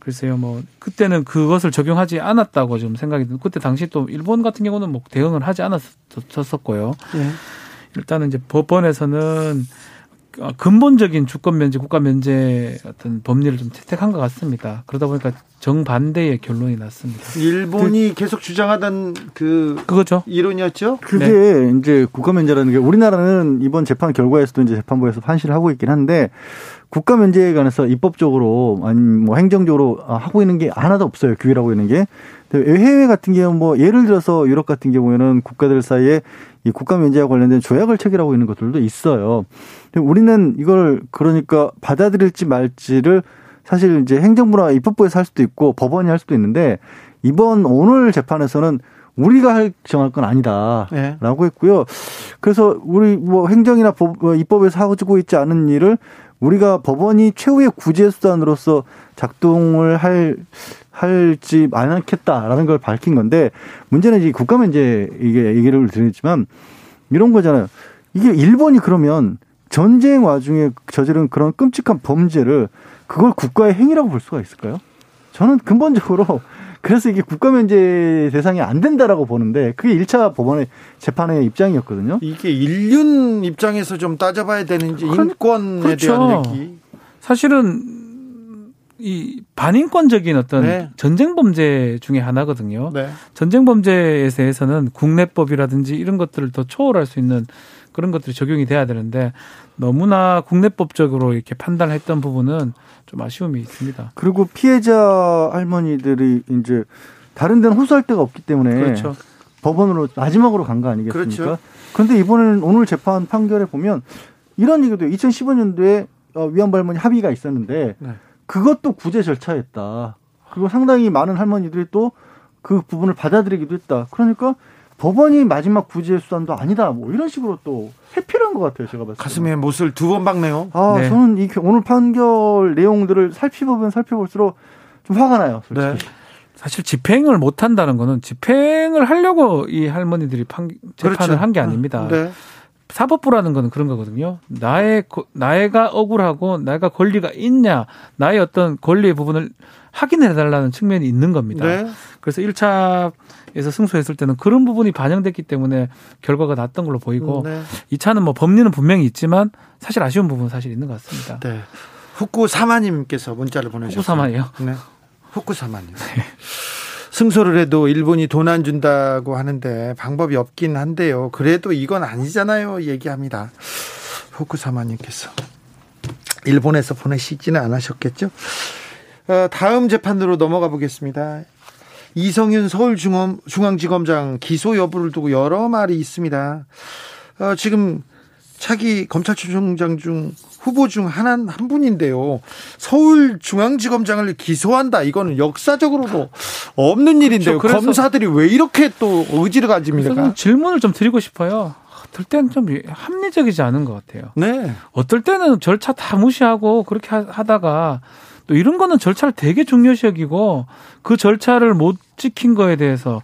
글쎄요, 뭐 그때는 그것을 적용하지 않았다고 좀 생각이 드. 그때 당시 또 일본 같은 경우는 뭐 대응을 하지 않았었고요. 예. 일단은 이제 법원에서는 근본적인 주권 면제, 국가 면제 어떤 법리를 좀 채택한 것 같습니다. 그러다 보니까 정반대의 결론이 났습니다. 일본이 그, 계속 주장하던 그 그거죠. 이론이었죠. 그게 네. 이제 국가 면제라는 게 우리나라는 이번 재판 결과에서도 이제 재판부에서 판시를 하고 있긴 한데 국가 면제에 관해서 입법적으로 아니 뭐 행정적으로 하고 있는 게 하나도 없어요. 규율하고 있는 게. 해외 같은 경우 뭐 예를 들어서 유럽 같은 경우에는 국가들 사이에 이 국가 면제와 관련된 조약을 체결하고 있는 것들도 있어요. 우리는 이걸 그러니까 받아들일지 말지를 사실 이제 행정부나 입법부에서 할 수도 있고 법원이 할 수도 있는데 이번 오늘 재판에서는 우리가 할 정할 건 아니다라고 네. 했고요. 그래서 우리 뭐 행정이나 법, 뭐 입법에서 하고 있지 않은 일을 우리가 법원이 최후의 구제 수단으로서 작동을 할 할지 않겠다라는 걸 밝힌 건데 문제는 이제 이게 얘기를 드렸지만 이런 거잖아요. 이게 일본이 그러면 전쟁 와중에 저지른 그런 끔찍한 범죄를 그걸 국가의 행위라고 볼 수가 있을까요? 저는 근본적으로 그래서 이게 국가 면제 대상이 안 된다라고 보는데 그게 1차 법원의 재판의 입장이었거든요. 이게 인륜 입장에서 좀 따져봐야 되는지 인권에 그렇죠. 대한 얘기. 사실은 이 반인권적인 어떤 네. 전쟁 범죄 중에 하나거든요. 네. 전쟁 범죄에 대해서는 국내법이라든지 이런 것들을 더 초월할 수 있는 그런 것들이 적용이 돼야 되는데 너무나 국내법적으로 이렇게 판단했던 부분은 좀 아쉬움이 있습니다. 그리고 피해자 할머니들이 이제 다른 데는 호소할 데가 없기 때문에 그렇죠. 법원으로 마지막으로 간 거 아니겠습니까? 그렇죠. 그런데 이번에는 오늘 재판 판결에 보면 이런 얘기도 2015년도에 어, 위안부 할머니 합의가 있었는데 네. 그것도 구제 절차였다. 그리고 상당히 많은 할머니들이 또 그 부분을 받아들이기도 했다. 그러니까 법원이 마지막 구제 수단도 아니다. 뭐 이런 식으로 또 회피한 것 같아요. 제가 봤을 때. 가슴에 못을 두 번 박네요. 아, 네. 저는 이 오늘 판결 내용들을 살피보면 살펴볼수록 좀 화가 나요. 솔직히. 네. 사실 집행을 못 한다는 거는 집행을 하려고 이 할머니들이 판, 재판을 그렇죠. 한게 아닙니다. 네. 사법부라는 거는 그런 거거든요. 나의 나이가 억울하고 나이가 권리가 있냐, 나의 어떤 권리의 부분을 확인해 달라는 측면이 있는 겁니다. 네. 그래서 1차에서 승소했을 때는 그런 부분이 반영됐기 때문에 결과가 났던 걸로 보이고 네. 2차는 뭐 법리는 분명히 있지만 사실 아쉬운 부분은 사실 있는 것 같습니다. 네. 후쿠 사마님께서 문자를 보내주셨어요. 후쿠 사마요? 네. 후쿠 사마님. 네. 승소를 해도 일본이 돈 안 준다고 하는데 방법이 없긴 한데요. 그래도 이건 아니잖아요. 얘기합니다. 후쿠 사마님께서 일본에서 보내시지는 않으셨겠죠? 어, 다음 재판으로 넘어가 보겠습니다. 이성윤 서울중앙지검장 기소 여부를 두고 여러 말이 있습니다. 어, 지금 차기 검찰총장 중 후보 중 하나 한 분인데요. 서울중앙지검장을 기소한다. 이거는 역사적으로도 없는 일인데요. 그렇죠. 검사들이 왜 이렇게 또 의지를 가집니까? 질문을 좀 드리고 싶어요. 어떨 때는 좀 합리적이지 않은 것 같아요. 네. 어떨 때는 절차 다 무시하고 그렇게 하다가 또 이런 거는 절차를 되게 중요시 여기고 그 절차를 못 지킨 거에 대해서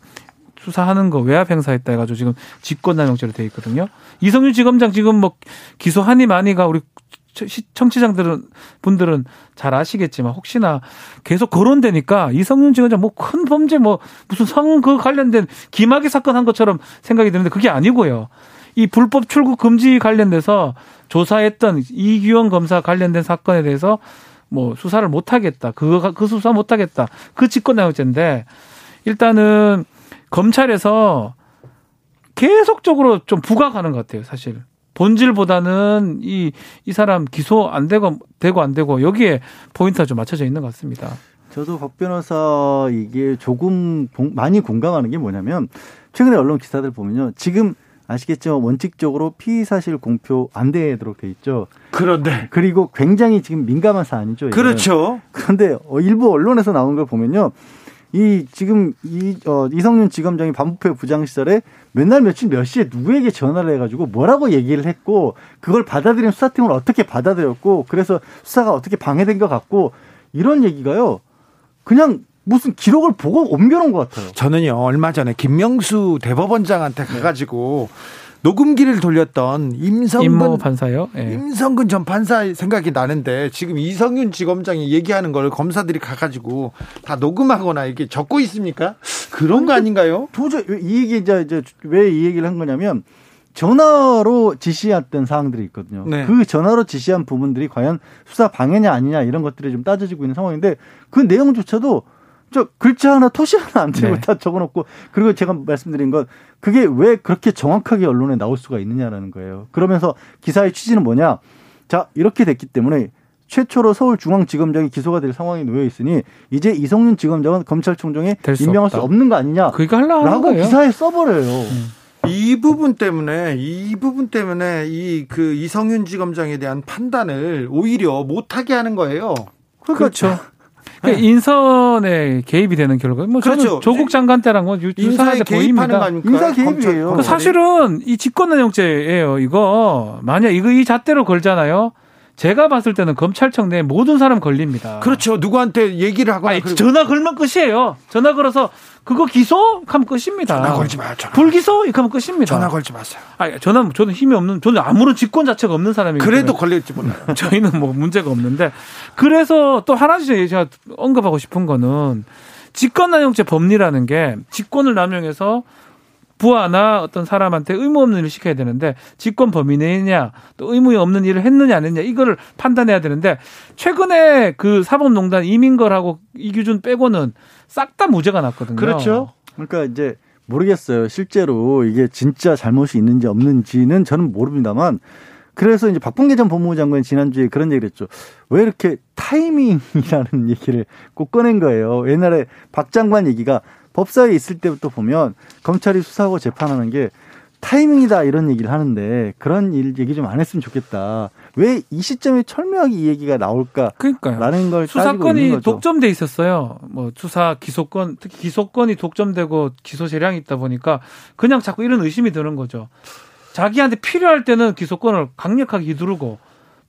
수사하는 거 외압 행사했다 해가지고 지금 직권남용죄로 돼 있거든요. 이성윤 지검장 지금 뭐 기소하니 많이가 우리 청취자들은 분들은 잘 아시겠지만 혹시나 계속 거론되니까 이성윤 지검장 뭐 큰 범죄 뭐 무슨 성 그 관련된 기마기 사건 한 것처럼 생각이 드는데 그게 아니고요. 이 불법 출국 금지 관련돼서 조사했던 이규영 검사 관련된 사건에 대해서 뭐 수사를 못 하겠다. 그거 그 수사 못 하겠다. 그 직권남용죄인데 일단은 검찰에서 계속적으로 좀 부각하는 것 같아요, 사실. 본질보다는 이, 이 사람 기소 안 되고, 되고 안 되고, 여기에 포인트가 좀 맞춰져 있는 것 같습니다. 저도 박 변호사 이게 조금 많이 공감하는 게 뭐냐면, 최근에 언론 기사들 보면요. 지금 아시겠죠? 원칙적으로 피의 사실 공표 안 되도록 돼 있죠. 그런데 그리고 굉장히 지금 민감한 사안이죠. 그렇죠. 그런데 일부 언론에서 나온 걸 보면요. 이 지금 이 어, 이성윤 지검장이 반부패 부장 시절에 맨날 며칠 몇 시에 누구에게 전화를 해가지고 뭐라고 얘기를 했고 그걸 받아들인 수사팀을 어떻게 받아들였고 그래서 수사가 어떻게 방해된 것 같고 이런 얘기가요 그냥 무슨 기록을 보고 옮겨놓은 것 같아요. 저는요 얼마 전에 김명수 대법원장한테 가가지고 녹음기를 돌렸던 임성근 판사요. 예. 임성근 전 판사 생각이 나는데 지금 이성윤 지검장이 얘기하는 걸 검사들이 가가지고 다 녹음하거나 이렇게 적고 있습니까? 그런 거 아닌가요? 도저히 이 얘기 이제, 이제 왜 이 얘기를 한 거냐면 전화로 지시했던 사항들이 있거든요. 네. 그 전화로 지시한 부분들이 과연 수사 방해냐 아니냐 이런 것들이 좀 따져지고 있는 상황인데 그 내용조차도 저 글자 하나 토시 하나 안 들고 네. 다 적어놓고 그리고 제가 말씀드린 건 그게 왜 그렇게 정확하게 언론에 나올 수가 있느냐라는 거예요. 그러면서 기사의 취지는 뭐냐? 자 이렇게 됐기 때문에 최초로 서울중앙지검장이 기소가 될 상황이 놓여 있으니 이제 이성윤 지검장은 검찰총장에 임명할 수 없는 거 아니냐? 라고 기사에 써버려요. 음. 이 부분 때문에 이 부분 때문에 이 그 이성윤 지검장에 대한 판단을 오히려 못하게 하는 거예요. 그러니까 그렇죠. 그 인선에 개입이 되는 결과. 뭐 그렇죠. 조국 장관 때랑 뭐 인사에 보입니다. 인사 개입이에요. 그 사실은 이 직권남용죄예요. 이거 만약 이거 이 잣대로 걸잖아요. 제가 봤을 때는 검찰청 내 모든 사람 걸립니다. 그렇죠. 누구한테 얘기를 하거나 아니, 전화 걸면 끝이에요. 전화 걸어서 그거 기소? 하면 끝입니다. 전화 걸지 마요. 전화. 불기소? 이렇게 하면 끝입니다. 전화 걸지 마세요. 아니, 저는, 저는 힘이 없는, 저는 아무런 직권 자체가 없는 사람이기 그래도 걸릴지 몰라요. 저희는 뭐 문제가 없는데. 그래서 또 하나 제가 언급하고 싶은 거는 직권남용죄 법리라는 게 직권을 남용해서 부하나 어떤 사람한테 의무 없는 일을 시켜야 되는데 직권 범위 내냐 또 의무 없는 일을 했느냐 안 했느냐 이거를 판단해야 되는데 최근에 그 사법농단 이민걸하고 이규준 빼고는 싹 다 무죄가 났거든요. 그렇죠. 그러니까 이제 모르겠어요. 실제로 이게 진짜 잘못이 있는지 없는지는 저는 모릅니다만 그래서 이제 박봉계 전 법무부 장관이 지난주에 그런 얘기를 했죠. 왜 이렇게 타이밍이라는 얘기를 꼭 꺼낸 거예요. 옛날에 박 장관 얘기가 법사위에 있을 때부터 보면 검찰이 수사하고 재판하는 게 타이밍이다 이런 얘기를 하는데 그런 일 얘기 좀 안 했으면 좋겠다. 왜 이 시점에 철저하게 이 얘기가 나올까? 그러니까요. 걸 수사권이 독점돼 있었어요. 뭐 수사 기소권 특히 기소권이 독점되고 기소 재량이 있다 보니까 그냥 자꾸 이런 의심이 드는 거죠. 자기한테 필요할 때는 기소권을 강력하게 휘두르고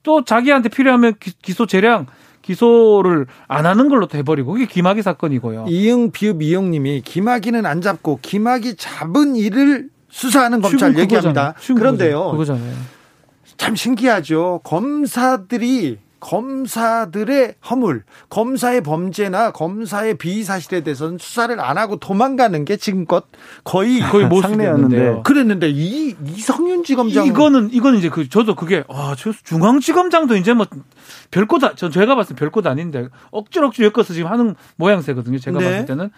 또 자기한테 필요하면 기소 재량 기소를 안 하는 걸로 돼버리고 그게 김학의 사건이고요. 이응 비읍 이응님이 김학의는 안 잡고 김학의 잡은 일을 수사하는 검찰 얘기합니다. 그런데요. 그거잖아요. 참 신기하죠. 검사들이 검사들의 허물, 검사의 범죄나 검사의 비위 사실에 대해서는 수사를 안 하고 도망가는 게 지금껏 거의 거의 모습이었는데 그랬는데 이 이성윤 지검장 이거는 이거는 이제 그 저도 그게 아, 저 중앙지검장도 이제 뭐 별것 전 제가 봤을 때 별것 아닌데 억지로 억지로 엮어서 지금 하는 모양새거든요. 제가 네. 봤을 때는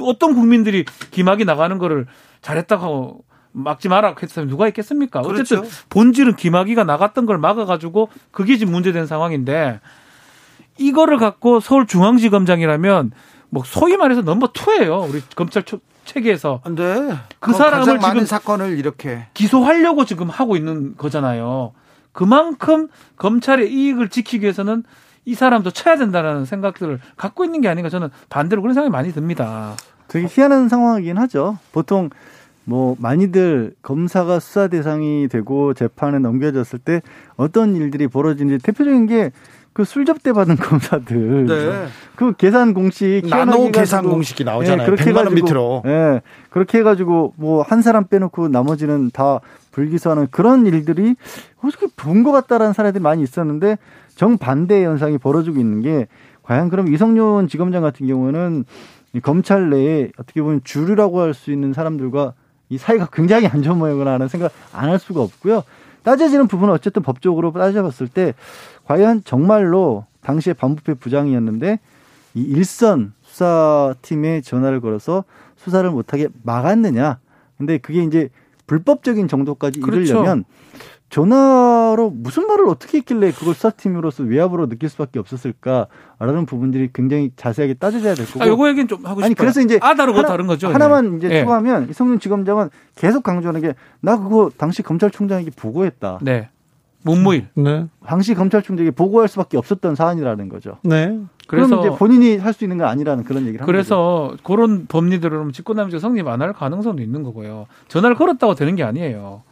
어떤 국민들이 기막이 나가는 거를 잘했다고 막지 마라 했으면 누가 있겠습니까? 그렇죠. 어쨌든 본질은 김학의가 나갔던 걸 막아가지고 그게 지금 문제된 상황인데 이거를 갖고 서울중앙지검장이라면 뭐 소위 말해서 넘버 투예요. 우리 검찰 체계에서. 네. 그 사람을 지금 사건을 이렇게 기소하려고 지금 하고 있는 거잖아요. 그만큼 검찰의 이익을 지키기 위해서는 이 사람도 쳐야 된다는 생각들을 갖고 있는 게 아닌가 저는 반대로 그런 생각이 많이 듭니다. 되게 희한한 상황이긴 하죠. 보통 뭐 많이들 검사가 수사 대상이 되고 재판에 넘겨졌을 때 어떤 일들이 벌어지는지 대표적인 게 그 술접대 받은 검사들 네. 그 계산 공식 나노 계산 공식이 나오잖아요. 네, 그렇게 100만 원 밑으로. 예. 네, 그렇게 해 가지고 뭐 한 사람 빼놓고 나머지는 다 불기소하는 그런 일들이 어떻게 본 것 같다라는 사례들이 많이 있었는데 정반대 현상이 벌어지고 있는 게 과연 그럼 이성윤 지검장 같은 경우는 검찰 내에 어떻게 보면 주류라고 할 수 있는 사람들과 이 사이가 굉장히 안 좋은 모양이구나 하는 생각 안 할 수가 없고요. 따져지는 부분은 어쨌든 법적으로 따져봤을 때 과연 정말로 당시에 반부패 부장이었는데 이 일선 수사팀에 전화를 걸어서 수사를 못하게 막았느냐. 근데 그게 이제 불법적인 정도까지 그렇죠. 이르려면 전화로 무슨 말을 어떻게 했길래 그걸 수사팀으로서 외압으로 느낄 수밖에 없었을까라는 부분들이 굉장히 자세하게 따져야 될 거고. 아, 요거 얘기는 좀 하고 싶어요. 아니 그래서 이제 아 다르고 하나, 다른 거죠. 하나만 네. 이제 네. 추가하면 이성윤 지검장은 계속 강조하는 게 나 그거 당시 검찰총장에게 보고했다. 네. 문무일. 네. 당시 검찰총장에게 보고할 수밖에 없었던 사안이라는 거죠. 네. 그래서 이제 본인이 할 수 있는 건 아니라는 그런 얘기를 그래서 거죠. 그런 법리들은 직권남용 성립 안 할 가능성도 있는 거고요. 전화를 걸었다고 되는 게 아니에요.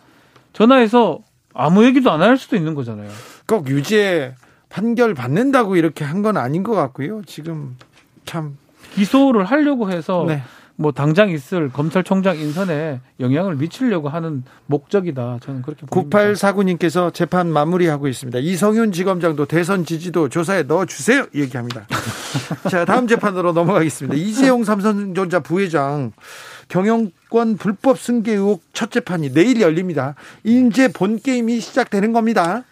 전화해서 아무 얘기도 안 할 수도 있는 거잖아요. 꼭 유죄 판결 받는다고 이렇게 한 건 아닌 것 같고요. 지금 참 기소를 하려고 해서 네. 뭐 당장 있을 검찰총장 인선에 영향을 미치려고 하는 목적이다. 저는 그렇게 봅니다. 9849님께서 재판 마무리하고 있습니다. 이성윤 지검장도 대선 지지도 조사에 넣어 주세요. 얘기합니다. 자, 다음 재판으로 넘어가겠습니다. 이재용 삼성전자 부회장 경영권 불법 승계 의혹 첫 재판이 내일 열립니다. 이제 본 게임이 시작되는 겁니다.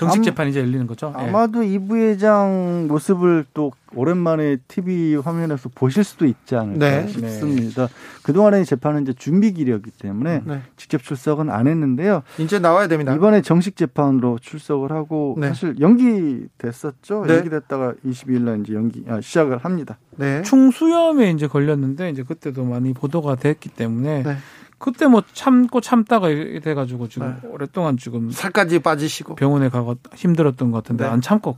정식 재판이 이제 열리는 거죠. 예. 아마도 이 부회장 모습을 또 오랜만에 TV 화면에서 보실 수도 있지 않을까 네. 싶습니다. 네. 그동안의 재판은 이제 준비 기이었기 때문에 네. 직접 출석은 안 했는데요. 이제 나와야 됩니다. 이번에 정식 재판으로 출석을 하고 네. 사실 연기됐었죠. 네. 연기됐다가 22일 날 이제 연기 아, 시작을 합니다. 네. 충수염에 이제 걸렸는데 이제 그때도 많이 보도가 됐기 때문에 네. 그때 뭐 참고 참다가 돼가지고 지금 네. 오랫동안 지금 살까지 빠지시고 병원에 가고 힘들었던 것 같은데 네. 안 참고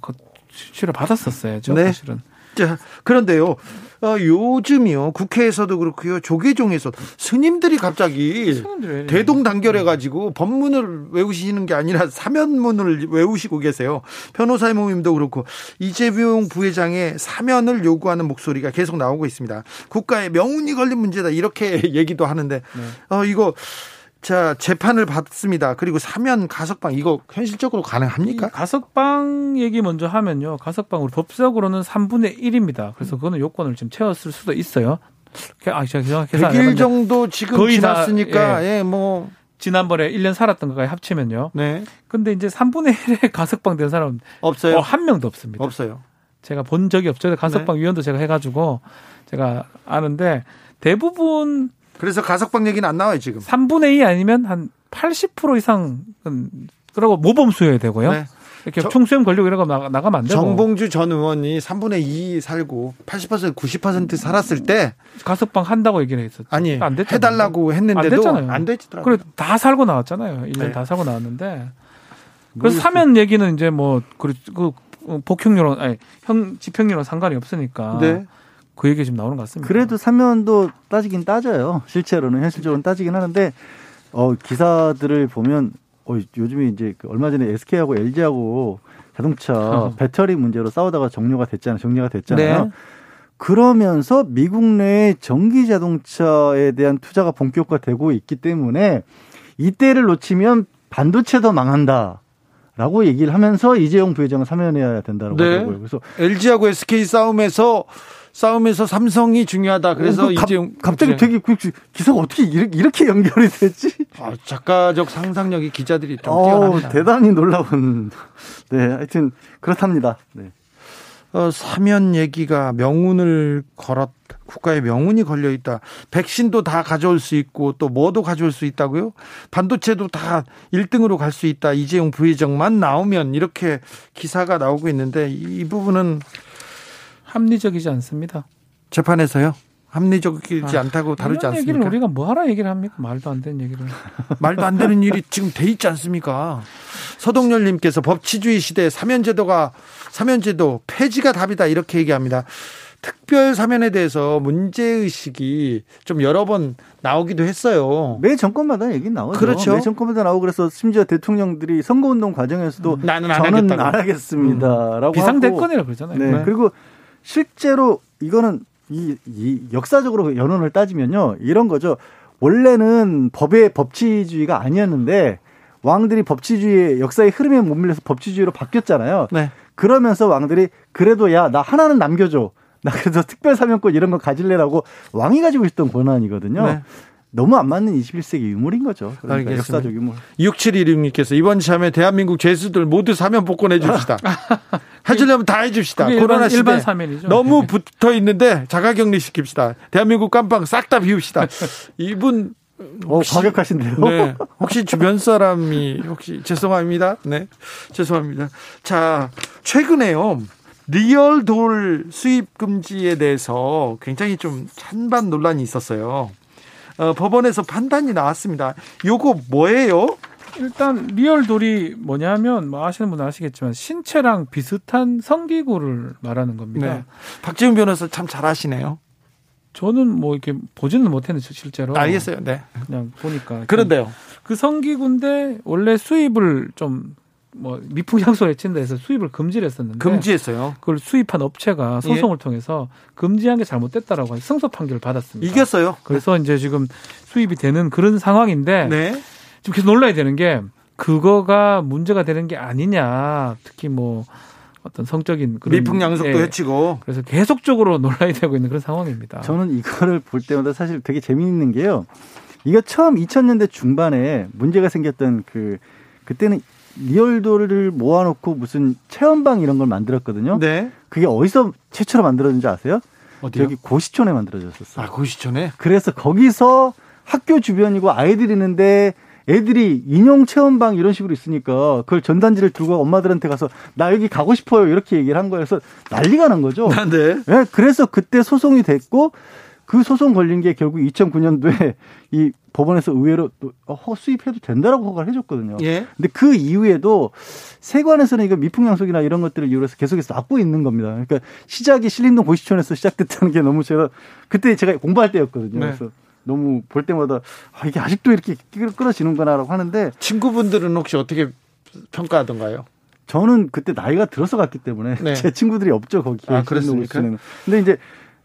치료 받았었어요. 저 네. 사실은. 자, 그런데요. 어, 요즘이요. 국회에서도 그렇고요. 조계종에서 스님들이 갑자기 스님들 대동단결해 가지고 법문을 외우시는 게 아니라 사면문을 외우시고 계세요. 변호사의 모임도 그렇고 이재용 부회장의 사면을 요구하는 목소리가 계속 나오고 있습니다. 국가의 명운이 걸린 문제다 이렇게 얘기도 하는데 네. 어 이거 자, 재판을 받습니다. 그리고 사면 가석방 이거 현실적으로 가능합니까? 가석방 얘기 먼저 하면요. 가석방으로 법적으로는 3분의 1입니다. 그래서 그거는 요건을 지금 채웠을 수도 있어요. 아, 제가 계산 100일 정도 지금 거의 지났으니까 다, 예. 예, 뭐 지난번에 1년 살았던 거까지 합치면요. 네. 근데 이제 3분의 1에 가석방 된 사람 없어요. 어, 한 명도 없습니다. 없어요. 제가 본 적이 없죠. 가석방 네. 위원도 제가 해 가지고 제가 아는데 대부분 그래서 가석방 얘기는 안 나와요, 지금. 3분의 2 아니면 한 80% 이상은 그러고 모범 수여야 되고요. 네. 이렇게 저, 총수염 걸리고 이러고 나가, 나가 면 안 되고. 정봉주 전 의원이 3분의 2 살고 80% 90% 살았을 때 가석방 한다고 얘기를 했었죠. 아니, 안 됐잖아요. 해달라고 했는데도 안 됐잖아요. 안 됐더라고요. 그래 다 살고 나왔잖아요. 1년 네. 다 살고 나왔는데. 그래서 사면 얘기는 이제 뭐, 그, 그 복형료로, 아니, 형, 집행료랑 상관이 없으니까. 네. 그 얘기 지금 나오는 것 같습니다. 그래도 사면도 따지긴 따져요. 실제로는 현실적으로는 따지긴 하는데 어 기사들을 보면 어 요즘에 이제 그 얼마 전에 SK하고 LG하고 자동차 어. 배터리 문제로 싸우다가 정료가 됐잖아요. 정리가 됐잖아요. 네. 그러면서 미국 내 전기 자동차에 대한 투자가 본격화되고 있기 때문에 이때를 놓치면 반도체도 망한다. 라고 얘기를 하면서 이재용 부회장은 사면해야 된다고 네. 하더라고요. 그래서 LG하고 SK 싸움에서 싸움에서 삼성이 중요하다. 그래서 어, 그 이재용 갑자기 되게 그 기사가 어떻게 이렇게 연결이 됐지? 아, 작가적 상상력이 기자들이 좀 어, 뛰어납니다. 대단히 놀라운. 네, 하여튼 그렇답니다. 네. 어, 사면 얘기가 명운을 걸었 국가의 명운이 걸려 있다. 백신도 다 가져올 수 있고 또 뭐도 가져올 수 있다고요? 반도체도 다 1등으로 갈 수 있다. 이재용 부회장만 나오면 이렇게 기사가 나오고 있는데 이 부분은 합리적이지 않습니다. 재판에서요? 합리적이지 아, 않다고 다루지 않습니까? 얘기를 우리가 뭐 하라 얘기를 합니까? 말도 안 되는 얘기를. 말도 안 되는 일이 지금 돼 있지 않습니까? 서동열님께서 법치주의 시대 사면제도가 사면제도 폐지가 답이다 이렇게 얘기합니다. 특별 사면에 대해서 문제 의식이 좀 여러 번 나오기도 했어요. 매 정권마다 얘기 나오죠. 그렇죠. 매 정권마다 나오고 그래서 심지어 대통령들이 선거운동 과정에서도 음. 나는 안 저는 하겠다고. 안 하겠습니다라고 음. 비상 대권이라고 그러잖아요. 네. 네. 그리고 실제로 이거는 이, 이 역사적으로 연원을 따지면요 이런 거죠. 원래는 법의 법치주의가 아니었는데 왕들이 법치주의의 역사의 흐름에 못 밀려서 법치주의로 바뀌었잖아요. 네. 그러면서 왕들이 그래도 야 나 하나는 남겨줘. 나 그래도 특별 사면권 이런 거 가질래라고 왕이 가지고 있던 권한이거든요. 네. 너무 안 맞는 21세기 유물인 거죠. 그러니까. 역사적 유물. 6716님께서 이번 참에 대한민국 죄수들 모두 사면 복권해 줍시다. 해주려면 다 해줍시다. 그게 코로나 일반, 시대 일반 사면이죠. 너무 붙어 있는데 자가격리 시킵시다. 대한민국 깜빵 싹 다 비웁시다. 이분 어, 과격하신데요. 네. 혹시 주변 사람이 혹시 죄송합니다. 네. 죄송합니다. 자, 최근에요. real doll 수입 금지에 대해서 굉장히 좀 찬반 논란이 있었어요. 어, 법원에서 판단이 나왔습니다. 요거 뭐예요? 일단 리얼돌이 뭐냐면 뭐 아시는 분은 아시겠지만 신체랑 비슷한 성기구를 말하는 겁니다. 네. 박지훈 변호사 참 잘하시네요. 저는 뭐 이렇게 보지는 못했는데 실제로 알겠어요. 네. 그냥 보니까 그런데요. 그 성기구인데 원래 수입을 좀 뭐 미풍양소에 친다 해서 수입을 금지를 했었는데 금지했어요. 그걸 수입한 업체가 예. 소송을 통해서 금지한 게 잘못됐다라고 해서 승소 판결을 받았습니다. 이겼어요. 그래서 이제 지금 수입이 되는 그런 상황인데 네. 지금 계속 놀라야 되는 게 그거가 문제가 되는 게 아니냐. 특히 뭐 어떤 성적인 그런 미풍양속도 예. 해치고. 그래서 계속적으로 놀라야 되고 있는 그런 상황입니다. 저는 이거를 볼 때마다 사실 되게 재미있는 게요. 이거 처음 2000년대 중반에 문제가 생겼던 그 그때는 리얼도를 모아놓고 무슨 체험방 이런 걸 만들었거든요. 네. 그게 어디서 최초로 만들어진지 아세요? 어디요? 여기 고시촌에 만들어졌었어요. 아, 고시촌에? 그래서 거기서 학교 주변이고 아이들이 있는데 애들이 인형 체험방 이런 식으로 있으니까 그걸 전단지를 들고 엄마들한테 가서 나 여기 가고 싶어요 이렇게 얘기를 한 거여서 난리가 난 거죠. 네. 네, 그래서 그때 소송이 됐고 그 소송 걸린 게 결국 2009년도에 이 법원에서 의외로 또 허- 수입해도 된다라고 허가를 해줬거든요. 예. 근데 그 이후에도 세관에서는 이거 미풍양속이나 이런 것들을 이유로 해서 계속해서 막고 있는 겁니다. 그러니까 시작이 신림동 고시촌에서 시작됐다는 게 너무 제가 그때 제가 공부할 때였거든요. 네. 그래서 너무 볼 때마다 아, 이게 아직도 이렇게 끌- 끌어지는구나라고 하는데 친구분들은 혹시 어떻게 평가하던가요? 저는 그때 나이가 들어서 갔기 때문에 네. 제 친구들이 없죠 거기에. 아, 그렇습니까? 근데 이제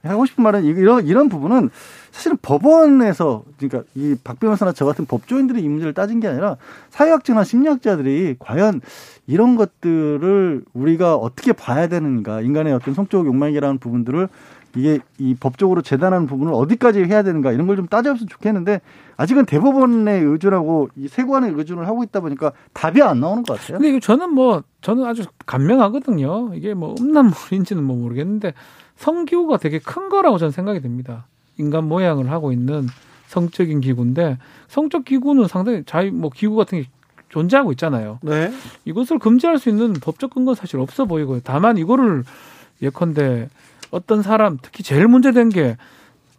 하고 싶은 말은 이- 이런 이런 부분은 사실은 법원에서 그러니까 이 박 변호사나 저 같은 법조인들이 이 문제를 따진 게 아니라 사회학자나 심리학자들이 과연 이런 것들을 우리가 어떻게 봐야 되는가 인간의 어떤 성적 욕망이라는 부분들을 이게 이 법적으로 재단하는 부분을 어디까지 해야 되는가 이런 걸 좀 따져봤으면 좋겠는데 아직은 대법원에 의존하고 이 세관에 의존을 하고 있다 보니까 답이 안 나오는 것 같아요. 근데 이거 저는 뭐 저는 아주 간명하거든요. 이게 뭐 음란물인지는 뭐 모르겠는데 성기구가 되게 큰 거라고 저는 생각이 됩니다. 인간 모양을 하고 있는 성적인 기구인데 성적 기구는 상당히 자유 뭐 기구 같은 게 존재하고 있잖아요. 네. 이것을 금지할 수 있는 법적 근거는 사실 없어 보이고요. 다만 이거를 예컨대 어떤 사람 특히 제일 문제된 게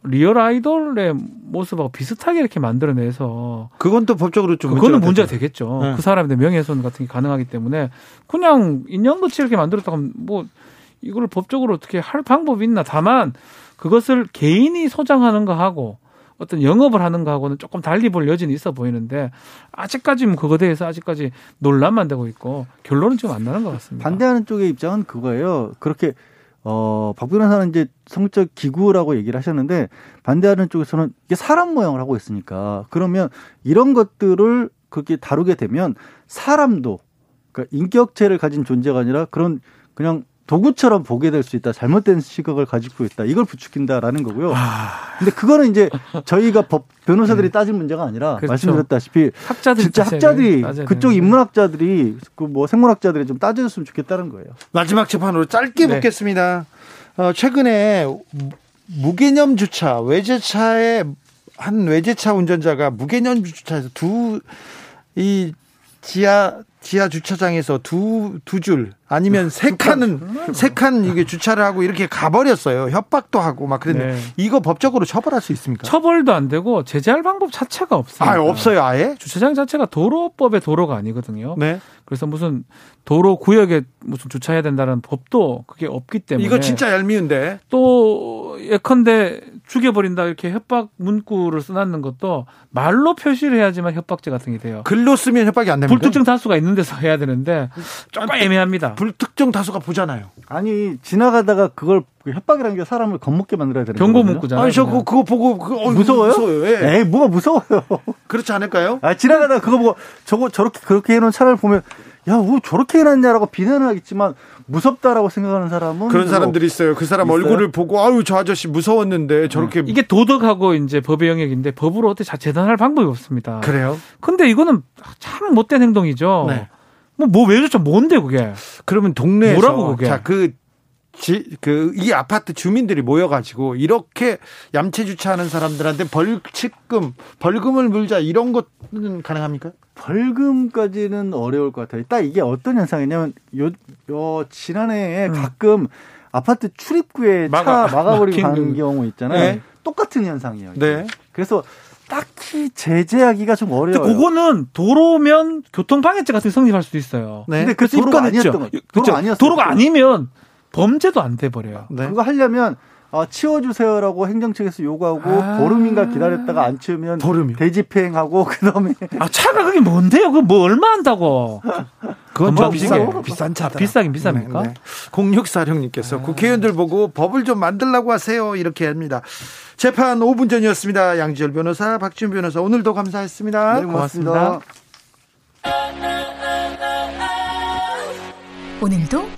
real 아이돌의 모습하고 비슷하게 이렇게 만들어내서 그건 또 법적으로 좀 그거는 문제가. 되겠죠. 네. 그 사람의 명예훼손 같은 게 가능하기 때문에 그냥 인형같이 이렇게 만들었다고 하면 뭐 이걸 법적으로 어떻게 할 방법이 있나. 다만 그것을 개인이 소장하는 거 하고 어떤 영업을 하는 거하고는 조금 달리 볼 여지는 있어 보이는데 아직까지는 그거에 대해서 아직까지 논란만 되고 있고 결론은 지금 안 나는 것 같습니다. 반대하는 쪽의 입장은 그거예요. 그렇게 어, 박 변호사는 이제 성적 기구라고 얘기를 하셨는데 반대하는 쪽에서는 이게 사람 모양을 하고 있으니까 그러면 이런 것들을 그렇게 다루게 되면 사람도 그러니까 인격체를 가진 존재가 아니라 그런 그냥 도구처럼 보게 될 수 있다. 잘못된 시각을 가지고 있다. 이걸 부추긴다라는 거고요. 근데 그거는 이제 저희가 법 변호사들이 따질 문제가 아니라 그렇죠. 말씀드렸다시피 학자들이 진짜 학자들이 따져야 그쪽 되는데. 인문학자들이 그 뭐 생물학자들이 좀 따져줬으면 좋겠다는 거예요. 마지막 재판으로 짧게 네. 묻겠습니다. 어, 최근에 무- 무개념 주차 외제차에 한 외제차 운전자가 무개념 주차에서 두 이 지하 지하 주차장에서 두 두 줄 아니면 세 칸은 세 칸 이게 주차를 하고 이렇게 가버렸어요. 협박도 하고 막 그런데 네. 이거 법적으로 처벌할 수 있습니까? 처벌도 안 되고 제재할 방법 자체가 없어요. 아 없어요 아예? 주차장 자체가 도로법의 도로가 아니거든요. 네. 그래서 무슨 도로 구역에 무슨 주차해야 된다는 법도 그게 없기 때문에 이거 진짜 얄미운데 또 예컨대 죽여버린다 이렇게 협박 문구를 써놨는 것도 말로 표시를 해야지만 협박죄 같은 게 돼요. 글로 쓰면 협박이 안 됩니다. 불특정 다수가 있는 데서 해야 되는데 조금 애매합니다. 불특정 다수가 보잖아요. 아니 지나가다가 그걸 협박이라는 게 사람을 겁먹게 만들어야 되는 경고 문구잖아요. 아니 저 그거, 그거 보고 그거 어, 무서워요? 무서워요. 예. 에이 뭐가 무서워요? 그렇지 않을까요? 아 지나가다가 그거 보고 저거 저렇게 그렇게 해놓은 차를 보면 야, 왜 저렇게 해놨냐라고 비난을 하겠지만 무섭다라고 생각하는 사람은 그런 사람들이 있어요. 그 사람 있어요? 얼굴을 보고 아유 저 아저씨 무서웠는데 저렇게 이게 도덕하고 이제 법의 영역인데 법으로 어떻게 재단할 방법이 없습니다. 그래요? 근데 이거는 참 못된 행동이죠. 네. 뭐뭐왜 저죠? 뭔데 그게? 그러면 동네에서 뭐라고 그게? 자그 그, 이 아파트 주민들이 모여가지고 이렇게 얌체 주차하는 사람들한테 벌칙금, 벌금을 물자 이런 것은 가능합니까? 벌금까지는 어려울 것 같아요. 딱 이게 어떤 현상이냐면 요, 요 지난해에 음. 가끔 아파트 출입구에 막아, 차 막아버리고 가는 경우 있잖아요. 네. 똑같은 현상이에요. 네. 그래서 딱히 제재하기가 좀 어려워요. 그거는 도로면 교통 방해죄 같은 성립할 수도 있어요. 네. 근데 그 도로가 아니었던 거. 도로가 아니었어요. 도로가 아니면 범죄도 안 돼 버려요. 네. 그거 하려면 아, 치워주세요라고 행정청에서 요구하고 아~ 보름인가 기다렸다가 안 치우면 보름이 대집행하고 그다음에 아 차가 그게 뭔데요? 그뭐 얼마 한다고? 그건 좀 비싼, 비싼 차다. 아, 비싸긴 비쌉니까? 네, 네. 0646님께서 아~ 국회의원들 보고 법을 좀 만들라고 하세요 이렇게 합니다. 재판 5분 전이었습니다. 양지열 변호사, 박지훈 변호사 오늘도 감사했습니다. 네, 고맙습니다. 고맙습니다. 오늘도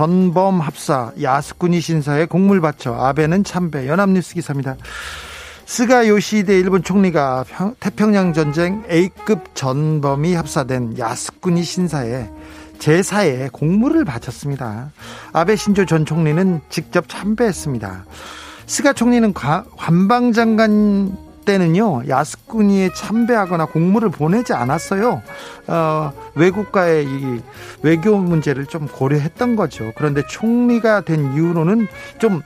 전범 합사 야스쿠니 신사에 공물 바쳐 아베는 참배 연합뉴스 기사입니다. 스가 요시히데 일본 총리가 태평양 전쟁 A급 전범이 합사된 야스쿠니 신사에 제사에 공물을 바쳤습니다. 아베 신조 전 총리는 직접 참배했습니다. 스가 총리는 관방장관 때는요 야스쿠니에 참배하거나 공물을 보내지 않았어요. 어, 외국과의 이 외교 문제를 좀 고려했던 거죠. 그런데 총리가 된 이후로는 좀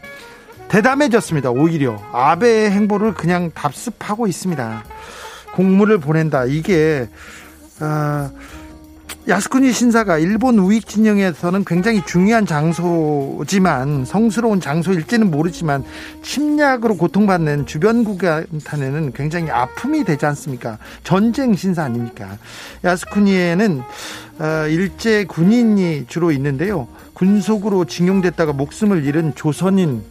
대담해졌습니다. 오히려 아베의 행보를 그냥 답습하고 있습니다. 공물을 보낸다. 이게 어, 야스쿠니 신사가 일본 우익 진영에서는 굉장히 중요한 장소지만 성스러운 장소일지는 모르지만 침략으로 고통받는 주변국한테는 굉장히 아픔이 되지 않습니까? 전쟁 신사 아닙니까? 야스쿠니에는 어, 일제 군인이 주로 있는데요. 군속으로 징용됐다가 목숨을 잃은 조선인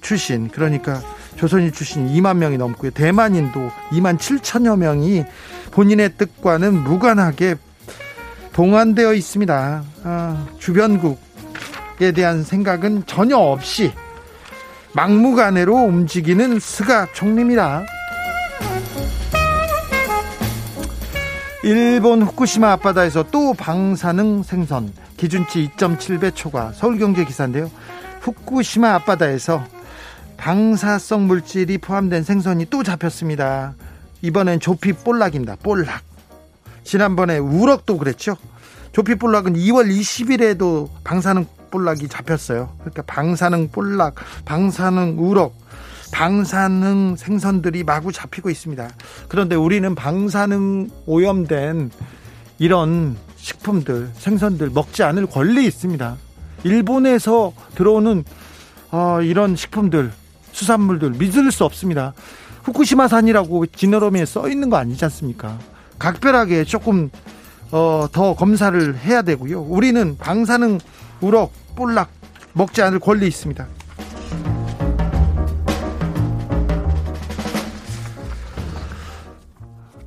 출신 그러니까 조선인 출신 2만 명이 넘고요. 대만인도 2만 7천여 명이 본인의 뜻과는 무관하게 동원되어 있습니다. 아, 주변국에 대한 생각은 전혀 없이 막무가내로 움직이는 스가 총리입니다. 일본 후쿠시마 앞바다에서 또 방사능 생선 기준치 2.7배 초과 서울경제 기사인데요. 후쿠시마 앞바다에서 방사성 물질이 포함된 생선이 또 잡혔습니다. 이번엔 조피 볼락입니다. 볼락. 지난번에 우럭도 그랬죠. 조피볼락은 2월 20일에도 방사능 볼락이 잡혔어요. 그러니까 방사능 볼락, 방사능 우럭, 방사능 생선들이 마구 잡히고 있습니다. 그런데 우리는 방사능 오염된 이런 식품들, 생선들 먹지 않을 권리 있습니다. 일본에서 들어오는 어, 이런 식품들, 수산물들 믿을 수 없습니다. 후쿠시마산이라고 지느러미에 써 있는 거 아니지 않습니까? 각별하게 조금 어, 더 검사를 해야 되고요. 우리는 방사능 우럭 볼락 먹지 않을 권리 있습니다.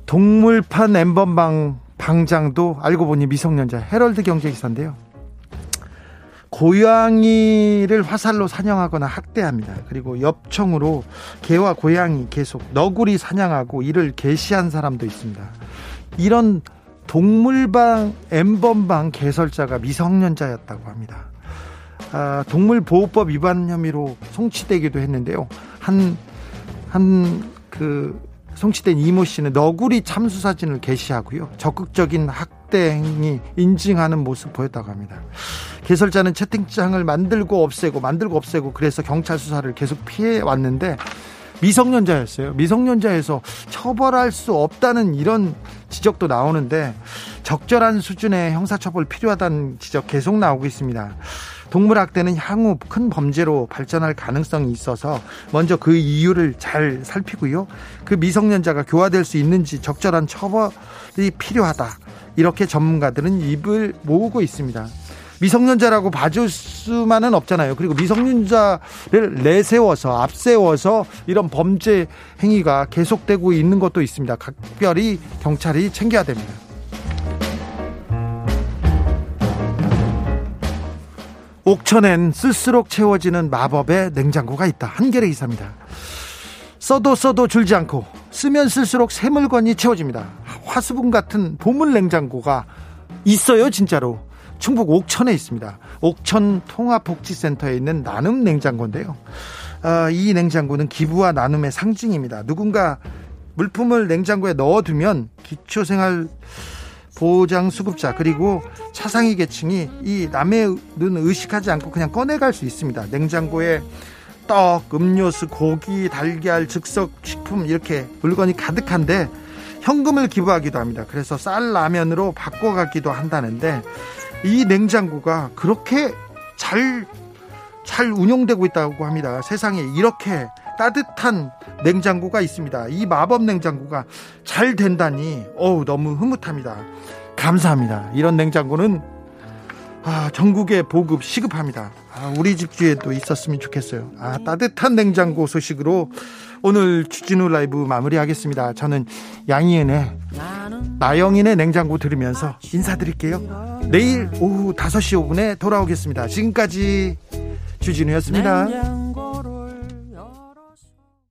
동물판 엠번방 방장도 알고 보니 미성년자 헤럴드 경제기사인데요. 고양이를 화살로 사냥하거나 학대합니다. 그리고 엽청으로 개와 고양이 계속 너구리 사냥하고 이를 개시한 사람도 있습니다. 이런 동물방 엠번방 개설자가 미성년자였다고 합니다. 아, 동물보호법 위반 혐의로 송치되기도 했는데요. 한, 한, 그, 송치된 이모 씨는 너구리 참수 사진을 게시하고요. 적극적인 학대 행위 인증하는 모습 보였다고 합니다. 개설자는 채팅창을 만들고 없애고 만들고 없애고 그래서 경찰 수사를 계속 피해 왔는데 미성년자였어요. 미성년자에서 처벌할 수 없다는 이런 지적도 나오는데 적절한 수준의 형사처벌 필요하다는 지적 계속 나오고 있습니다. 동물학대는 향후 큰 범죄로 발전할 가능성이 있어서 먼저 그 이유를 잘 살피고요. 그 미성년자가 교화될 수 있는지 적절한 처벌이 필요하다. 이렇게 전문가들은 입을 모으고 있습니다. 미성년자라고 봐줄 수만은 없잖아요. 그리고 미성년자를 내세워서 앞세워서 이런 범죄 행위가 계속되고 있는 것도 있습니다. 각별히 경찰이 챙겨야 됩니다. 옥천엔 쓸수록 채워지는 마법의 냉장고가 있다. 한겨레 기사입니다. 써도 써도 줄지 않고 쓰면 쓸수록 새 물건이 채워집니다. 화수분 같은 보물 냉장고가 있어요, 진짜로. 충북 옥천에 있습니다. 옥천 통합복지센터에 있는 나눔 냉장고인데요. 어, 이 냉장고는 기부와 나눔의 상징입니다. 누군가 물품을 냉장고에 넣어두면 기초생활 보장 수급자 그리고 차상위 계층이 이 남의 눈 의식하지 않고 그냥 꺼내갈 수 있습니다. 냉장고에 떡, 음료수, 고기, 달걀, 즉석 식품 이렇게 물건이 가득한데 현금을 기부하기도 합니다. 그래서 쌀 라면으로 바꿔가기도 한다는데 이 냉장고가 그렇게 잘, 잘 운영되고 있다고 합니다. 세상에 이렇게 따뜻한 냉장고가 있습니다. 이 마법 냉장고가 잘 된다니, 어우, 너무 흐뭇합니다. 감사합니다. 이런 냉장고는 아, 전국에 보급 시급합니다. 아, 우리 집주에도 있었으면 좋겠어요. 아, 따뜻한 냉장고 소식으로 오늘 주진우 라이브 마무리하겠습니다. 저는 양희은의 나영인의 냉장고 들으면서 인사드릴게요. 내일 오후 5시 5분에 돌아오겠습니다. 지금까지 주진우였습니다.